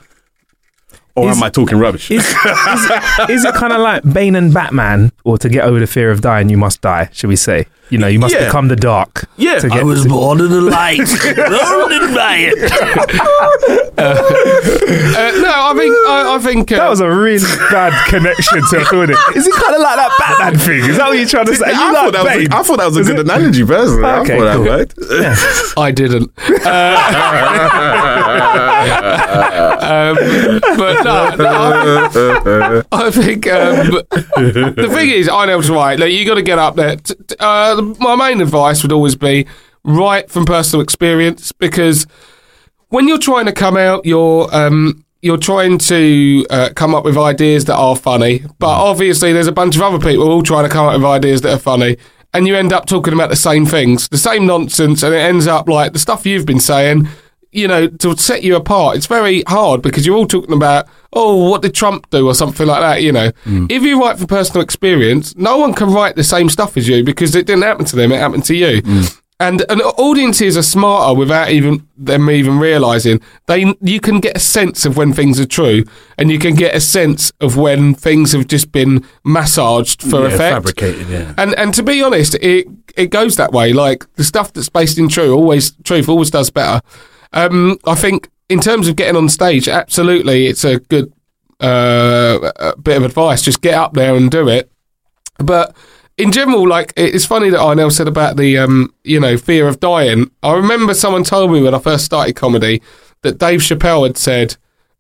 Or Is- am I talking rubbish? Is, is, is it kind of like Bane and Batman, or to get over the fear of dying, you must die? Should we say? You know, you must Yeah. become the dark. Yeah, to get I was to- born in the light. born in light. Uh, no, I think I, I think uh, That was a really bad connection to it, it? Is it kind of like that Batman thing? Is that what you're trying to say? You I, like thought that was a, I thought that was a Is good it? analogy, personally. Okay, I thought cool. that worked. I didn't. Uh, um, but no, no, I think, I think um, the thing is, I know what's right. Like, you got to get up there. T- t- My main advice would always be write from personal experience because when you're trying to come out, you're um, you're trying to uh, come up with ideas that are funny, but obviously there's a bunch of other people all trying to come up with ideas that are funny, and you end up talking about the same things, the same nonsense, and it ends up like the stuff you've been saying. You know, to set you apart, it's very hard because you're all talking about, oh, what did Trump do or something like that. You know, hmm. if you write from personal experience, no one can write the same stuff as you because it didn't happen to them; it happened to you. Hmm. And and audiences are smarter without even them even realizing they. You can get a sense of when things are true, and you can get a sense of when things have just been massaged for Yeah, effect. fabricated, yeah. And and to be honest, it it goes that way. Like the stuff that's based in true, always truth always does better. Um, I think in terms of getting on stage, absolutely, it's a good uh, bit of advice. Just get up there and do it. But in general, like it's funny that Inel said about the um, you know fear of dying. I remember someone told me when I first started comedy that Dave Chappelle had said,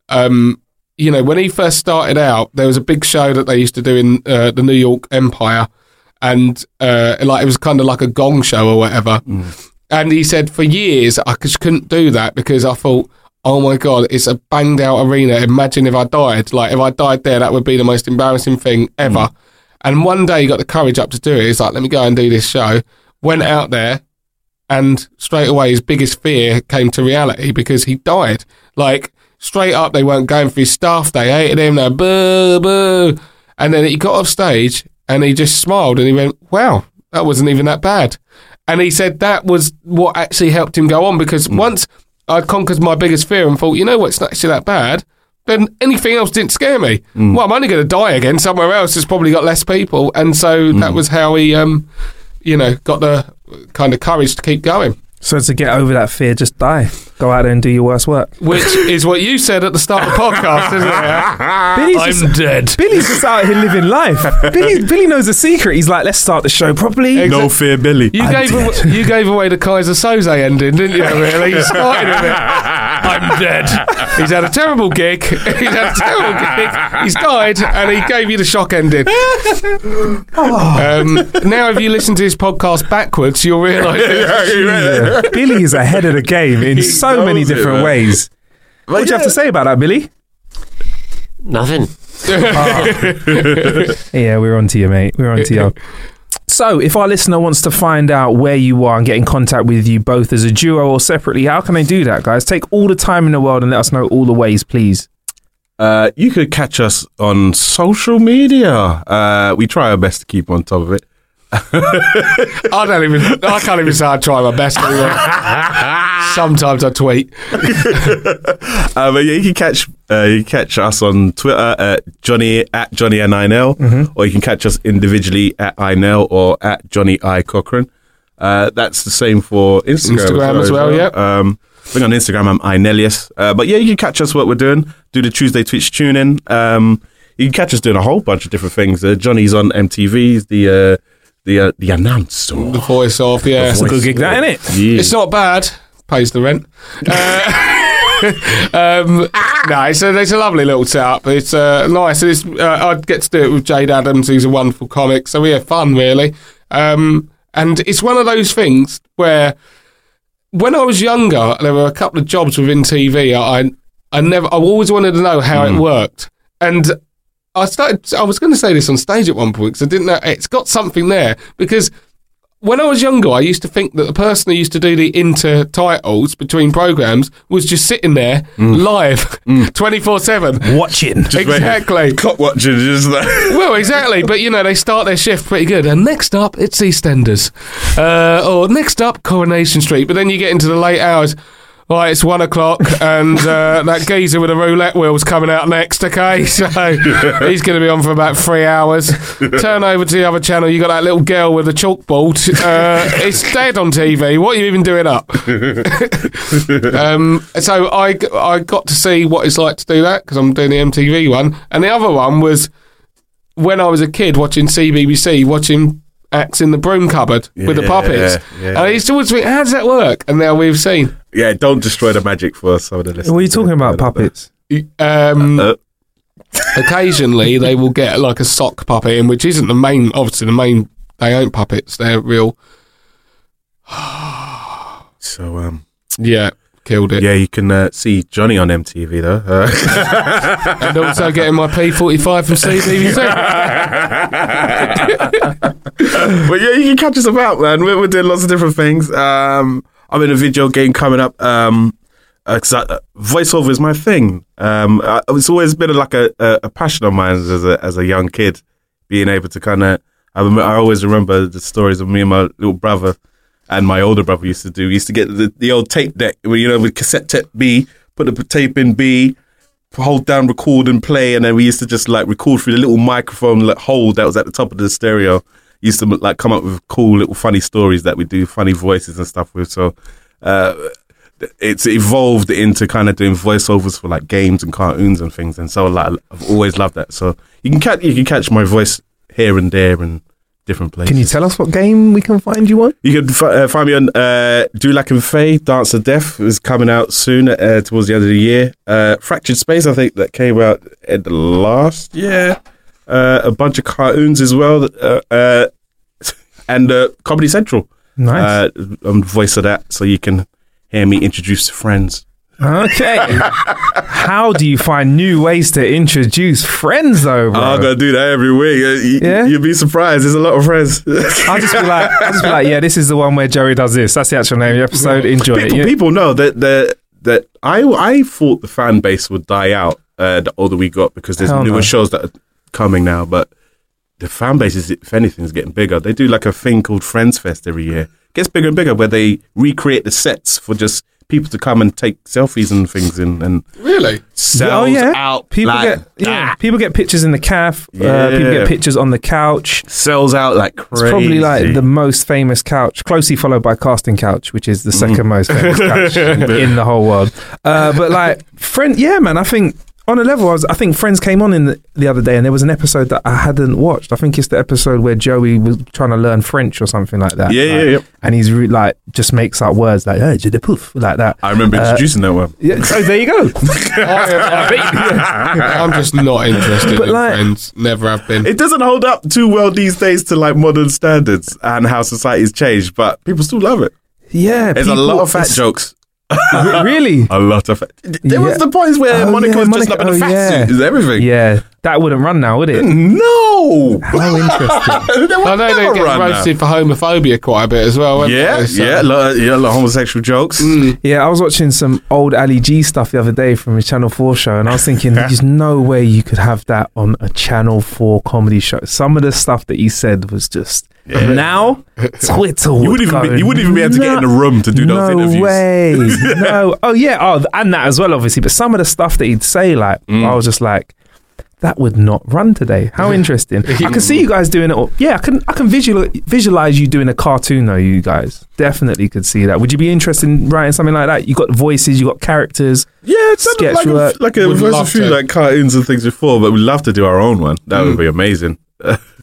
um, you know, when he first started out, there was a big show that they used to do in uh, the New York Empire, and uh, like it was kind of like a gong show or whatever. And he said for years I just couldn't do that because I thought. Oh my god, it's a banged out arena. Imagine if I died. Like if I died there, that would be the most embarrassing thing ever. Mm. And one day he got the courage up to do it. He's like, let me go and do this show. Went out there, and straight away his biggest fear came to reality because he died. Like straight up, they weren't going for his stuff. They hated him. They boo boo. And then he got off stage and he just smiled and he went, "Wow, that wasn't even that bad." And he said that was what actually helped him go on because hmm. once I conquered my biggest fear and thought, you know what, it's not actually that bad. Then anything else didn't scare me. Hmm. Well, I'm only going to die again somewhere else. That's probably got less people, and so that hmm. was how he, um, you know, got the kind of courage to keep going. So to get over that fear, just die. Go out there and do your worst work. Which is what you said at the start of the podcast, isn't it? Billy's I'm just, dead. Billy's just out here living life. Billy, Billy knows the secret. He's like, let's start the show properly. No fear, Billy. You gave away, you gave away the Keyser Soze ending, didn't you? Really, you started with it. I'm dead. He's had a terrible gig. He's had a terrible gig. He's died, and he gave you the shock ending. Um, now, if you listen to this podcast backwards, you'll realise. Yeah. Billy is ahead of the game in so many knows it, different man. ways. What do you have to say about that, Billy? Nothing. Yeah, we're on to you, mate. We're on to you. So, if our listener wants to find out where you are and get in contact with you both as a duo or separately, how can they do that, guys? Take all the time in the world and let us know all the ways, please. Uh, you could catch us on social media. Uh, we try our best to keep on top of it. I don't even. I can't even say I try my best anymore. Sometimes I tweet. Uh, but yeah, you can catch uh, you can catch us on Twitter at Johnny at Johnny N9L, or you can catch us individually at Inel or at Johnny I Cochrane. Uh, that's the same for Instagram, Instagram as well, Yeah, Um, I think on Instagram I'm Inelius. Uh, but yeah, you can catch us what we're doing. Do the Tuesday Twitch tune in. Um, you can catch us doing a whole bunch of different things. Uh, Johnny's on MTV. He's the uh, the uh, the announcer. The voice off, yeah. It's a good gig, that, isn't it? Yeah. It's not bad. Pays the rent. Uh, um, no, it's a, it's a lovely little setup. It's uh, nice. It's, uh, I get to do it with Jade Adams, who's a wonderful comic. So we have fun, really. Um, and it's one of those things where when I was younger, there were a couple of jobs within TV. I I never, I always wanted to know how it worked, and I started. I was going to say this on stage at one point because I didn't know it's got something there because when I was younger, I used to think that the person who used to do the intertitles between programs was just sitting there live, twenty four seven. Watching. Exactly. Clock watching, just like Well, exactly, but you know they start their shift pretty good. And next up, it's EastEnders, uh, or next up, Coronation Street. But then you get into the late hours. Right, it's one o'clock, and uh, that geezer with the roulette wheel's coming out next. Okay, so he's going to be on for about three hours. Turn over to the other channel. You got that little girl with the chalkboard. Uh, it's dead on TV. What are you even doing up? um, so I got to see what it's like to do that because I'm doing the MTV one, and the other one was when I was a kid watching CBBC, watching acts in the broom cupboard with the Yeah, puppets. yeah. And I used to always think, how does that work? And now we've seen. Yeah, don't destroy the magic for some of the listeners. What are you talking about, puppets? Um, Uh, occasionally, they will get like a sock puppet in, which isn't the main. Obviously, the main they ain't puppets; they're real. so um, Yeah, killed it. yeah, you can uh, see Johnny on MTV though. Uh, and also getting my P45 from CBBC. but yeah, you can catch us about, man. We're, we're doing lots of different things. Um, I'm in a video game coming up. Um, uh, 'cause I, uh, voiceover is my thing. Um, I, it's always been like a, a, a passion of mine as a as a young kid, being able to kind of. I, I always remember the stories of me and my little brother and my older brother used to do. We used to get the, the old tape deck, you know, with cassette tape B, put the tape in B, hold down record and play, and then we used to just like record through the little microphone like, hole that was at the top of the stereo. Used to like come up with cool little funny stories that we do, funny voices and stuff with. So uh, it's evolved into kind of doing voiceovers for like games and cartoons and things. And so like I've always loved that. So you can catch you can catch my voice here and there and different places. Can you tell us what game we can find you on? You can fi- uh, find me on uh, Du Lac and Fey, Dance of Death is coming out soon uh, towards the end of the year. Uh, Fractured Space, I think that came out in the last year. Uh, a bunch of cartoons as well. Uh, uh, and uh, Comedy Central. Nice. Uh, I'm the voice of that, so you can hear me introduce friends. Okay. How do you find new ways to introduce friends, though, bro? I'm gonna do that every week. You, Yeah? You'd be surprised. There's a lot of friends. I'll just be like, I'll just be like, yeah, this is the one where Joey does this. That's the actual name of the episode. Enjoy it. people, Yeah. people know that that that I I thought the fan base would die out uh, the older we got because there's Hell newer no. shows that are coming now, but the fan base is, if anything, is getting bigger. They do like a thing called Friends Fest every year. It gets bigger and bigger where they recreate the sets for just people to come and take selfies and things and, and really? sells oh yeah, out people like get yeah, that. people get pictures in the calf. Uh, people get pictures on the couch. sells out like It's probably like the most famous couch, closely followed by Casting Couch, which is the Mm. second most famous couch in the whole world. Uh, but like, friend, yeah, man, I think on a level, I, was, I think Friends came on in the, the other day, and there was an episode that I hadn't watched. I think it's the episode where Joey was trying to learn French or something like that. Yeah, like, yeah, yeah. And he's re- like just makes up words like "oh, je de pouf" like that. I remember Uh, introducing that one. Yeah, so there you go. I, am just not interested But in like- friends. Never have been. It doesn't hold up too well these days to like modern standards and how society's changed, but people still love it. Yeah, There's a lot of fat jokes. Re- really? A lot of fat. There was the points where Oh, Monica yeah, was dressed Monica- up in a oh, fat yeah. suit. Is everything? Yeah, that wouldn't run now, would it? No. How interesting. I know they get run roasted for homophobia quite a bit as well. Yeah, they? So- yeah, a lot, yeah, a lot of homosexual jokes. Mm. Yeah, I was watching some old Ali G stuff the other day from a Channel 4 show, and I was thinking, there's no way you could have that on a Channel 4 comedy show. Some of the stuff that he said was just. Now, Twitter would You wouldn't even go be, you wouldn't even be able to get in the room to do those no interviews. way. no. Oh, yeah. Oh, and that as well, obviously. But some of the stuff that he'd say, like, Mm. I was just like, that would not run today. How interesting! I can see you guys doing it. All. Yeah, I can. I can visual, visualize you doing a cartoon though. You guys definitely could see that. Would you be interested in writing something like that? You got voices, you got characters. Yeah, it's Sketch like work. a, like a, Would there's a few to. like cartoons and things before, but we'd love to do our own one. That would be amazing.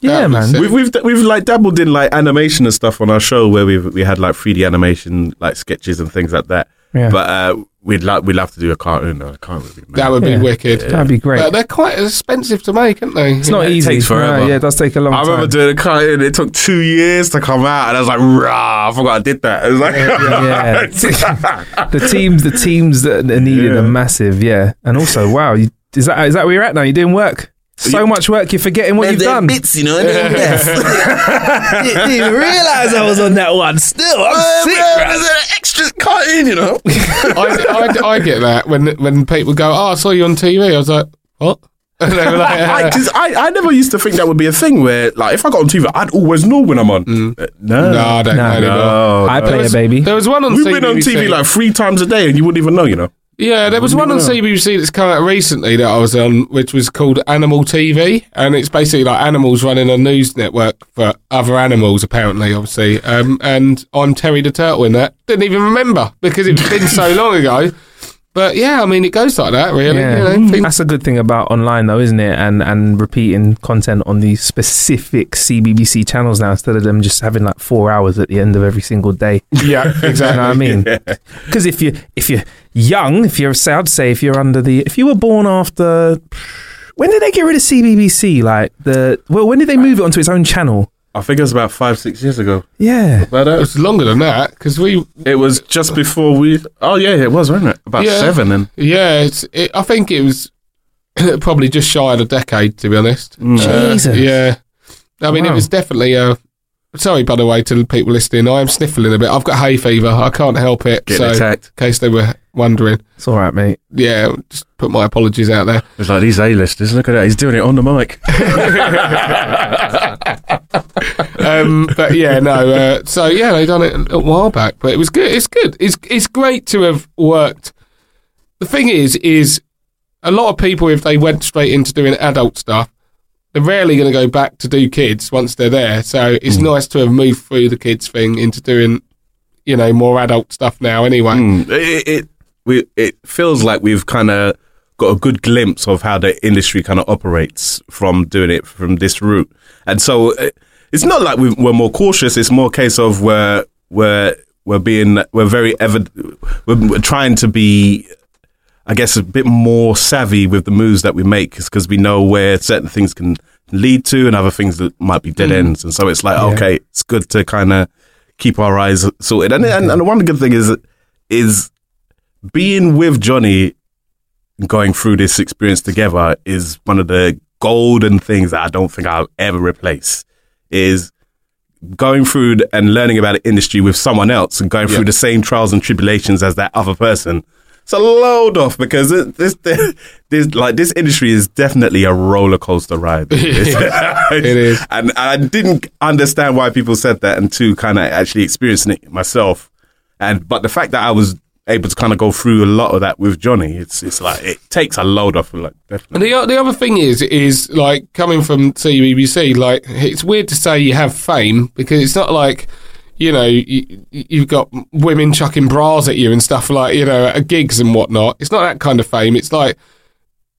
Yeah, That man. was. We've we've we've like dabbled in like animation and stuff on our show where we we had like 3D animation like sketches and things like that. Yeah. But uh, we'd like we'd love to do a cartoon. though. I can't really. That would Yeah. be wicked. That'd be great. But they're quite expensive to make, aren't they? it's not it easy. takes forever. No, yeah, it does take a long time. I time. remember doing a cartoon. It took two years to come out, and I was like, "Rah!" I forgot I did that. It was like, yeah. the teams, the teams that are needed Yeah. are massive. Yeah, and also, wow, you, is that is that where you're at now? You're doing work. So You- much work, you're forgetting what you've done. bits, you know. Yes. didn't even realise I was on that one. Still, I'm sick. There's an extra cartoon, you know. I, I, I get that when when people go, "Oh, I saw you on TV." I was like, "What?" And like, I, 'cause I, I never used to think that would be a thing where, like, if I got on TV, I'd always know when I'm on. Uh, no, no, I don't know anymore. no, I no. play it, baby. There was one on We've CBBC. been on TV like three times a day, and you wouldn't even know, you know. Yeah, there was one on CBBC that's come out recently that I was on, which was called Animal TV, and it's basically like animals running a news network for other animals, apparently, obviously. Um, and I'm Terry the Turtle in that. Didn't even remember because it's been so long ago. But yeah, I mean, it goes like that, really. Yeah, You know, mm. things- that's a good thing about online, though, isn't it? And and repeating content on these specific CBBC channels now instead of them just having like four hours at the end of every single day. yeah, You know exactly. what I mean? Because if you if you're young, if you're, say, I'd say if you're under the, if you were born after, when did they get rid of CBBC? Like the, well, when did they move it onto its own channel? I think it was about five, six years ago. Yeah, But It uh, was longer than that because we, it was just before we. Oh yeah, it was, wasn't it? About Yeah. seven, and yeah, it's. It, I think it was probably just shy of a decade, to be honest. Uh, Jesus. yeah, I mean, it was definitely. Uh, sorry, by the way, to the people listening, I am sniffling a bit. I've got hay fever. I can't help it. Getting so, attacked. in case they were wondering, it's all right, mate. yeah, just put my apologies out there. It's like these A-listers. Look at that, he's doing it on the mic. um, but yeah, no. Uh, so yeah, they done it a while back, but it was good. It's good. It's it's great to have worked. The thing is, is a lot of people if they went straight into doing adult stuff, they're rarely going to go back to do kids once they're there. So it's nice to have moved through the kids thing into doing, you know, more adult stuff now. Anyway, Mm, it, it we it feels like we've kind of got a good glimpse of how the industry kind of operates from doing it from this route, and so uh, it's not like we, we're more cautious. It's more a case of we're we're we're being we're very ever we're, we're trying to be. I guess a bit more savvy with the moves that we make because we know where certain things can lead to and other things that might be dead ends. And so it's like, okay, it's good to kind of keep our eyes sorted. And, and and one good thing is is being with Johnny going through this experience together is one of the golden things that I don't think I'll ever replace. Is going through and learning about the industry with someone else and going through Yeah. the same trials and tribulations as that other person. It's a load off because it, this, this, like this industry is definitely a roller coaster ride. it is. and I didn't understand why people said that until kind of actually experiencing it myself. And but the fact that I was able to kind of go through a lot of that with Johnny, it's it's like it takes a load off. Like definitely. And the, the other thing is, is like coming from CBBC, like it's weird to say you have fame because it's not like, you know, you, you've got women chucking bras at you and stuff like, you know, at gigs and whatnot. It's not that kind of fame. It's like,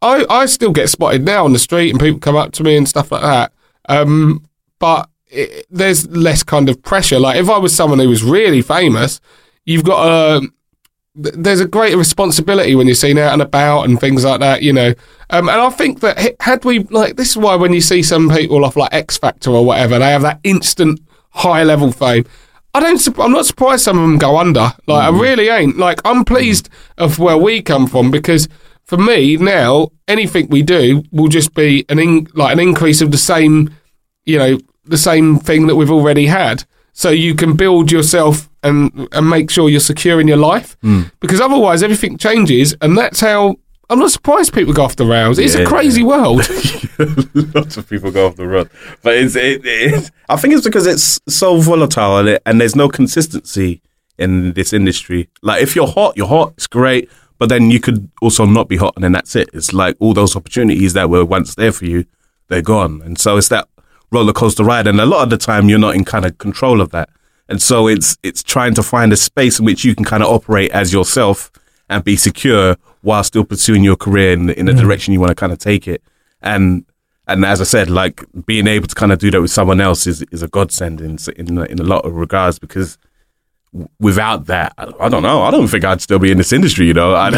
I, I still get spotted now on the street and people come up to me and stuff like that. Um, but it, there's less kind of pressure. Like if I was someone who was really famous, you've got a, th- there's a greater responsibility when you're seen out and about and things like that, you know. Um, and I think that had we like this is why when you see some people off like X Factor or whatever, they have that instant high level fame. I don't. I'm not surprised some of them go under. Like I really ain't. Like I'm pleased of where we come from because for me now anything we do will just be an in, like an increase of the same you know the same thing that we've already had so you can build yourself and and make sure you're secure in your life hmm. because otherwise everything changes and that's how I'm not surprised people go off the rails. It's a Yeah. crazy world. Lots of people go off the road, but it's it, it's. I think it's because it's so volatile and, it, and there's no consistency in this industry. Like if you're hot, you're hot. It's great, but then you could also not be hot, and then that's it. It's like all those opportunities that were once there for you, they're gone, and so it's that roller coaster ride. And a lot of the time, you're not in kind of control of that, and so it's it's trying to find a space in which you can kind of operate as yourself and be secure while still pursuing your career in, in the mm. direction you want to kind of take it. And and as I said, like being able to kind of do that with someone else is is a godsend in in in a lot of regards because without that, I, don't know. I don't think I'd still be in this industry. You know, I,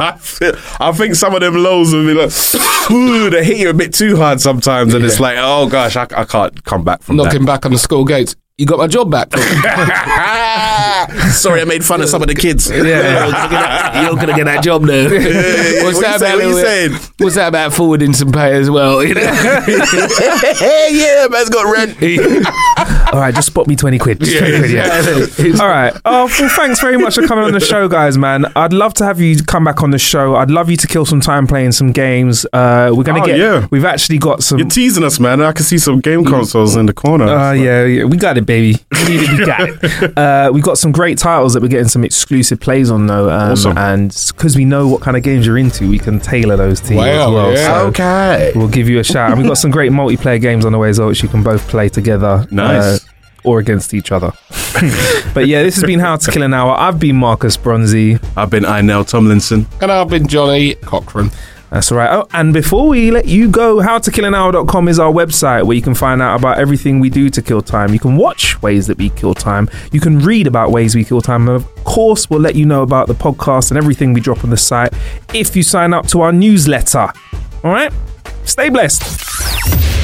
I, feel- I think some of them lows would be like, ooh, they hit you a bit too hard sometimes, and it's like, oh gosh, I, I can't come back from Knocking back on the school gates. You got my job back. Sorry, I made fun of some of the kids. You're not gonna get that job now. What's that What you saying? What's that about forwarding some pay as well? You know? hey, yeah, man's got rent. All right, just spot me 20 quid. Just 20 quid, yeah. All right. Oh, well, thanks very much for coming on the show, guys, man. I'd love to have you come back on the show. I'd love you to kill some time playing some games. Uh, we're going to Oh, get, yeah. we've actually got some. You're teasing us, man. I can see some game consoles in the corner. Uh, yeah, yeah, we got it, baby. We need it, we got it. Uh, we've got some great titles that we're getting some exclusive plays on, though. Um, Awesome. And because we know what kind of games you're into, we can tailor those to you as well. yeah. So okay. we'll give you a shout. And we've got some great multiplayer games on the way as well, which you can both play together. Nice. uh, or against each other. but yeah, this has been How to Kill an Hour. I've been Marcus Bronzy. I've been Inel Tomlinson. And I've been Johnny Cochrane. That's all right. Oh, and before we let you go, howtokillanhour.com is our website where you can find out about everything we do to kill time. You can watch ways that we kill time. You can read about ways we kill time. And of course, we'll let you know about the podcast and everything we drop on the site if you sign up to our newsletter. All right? Stay blessed.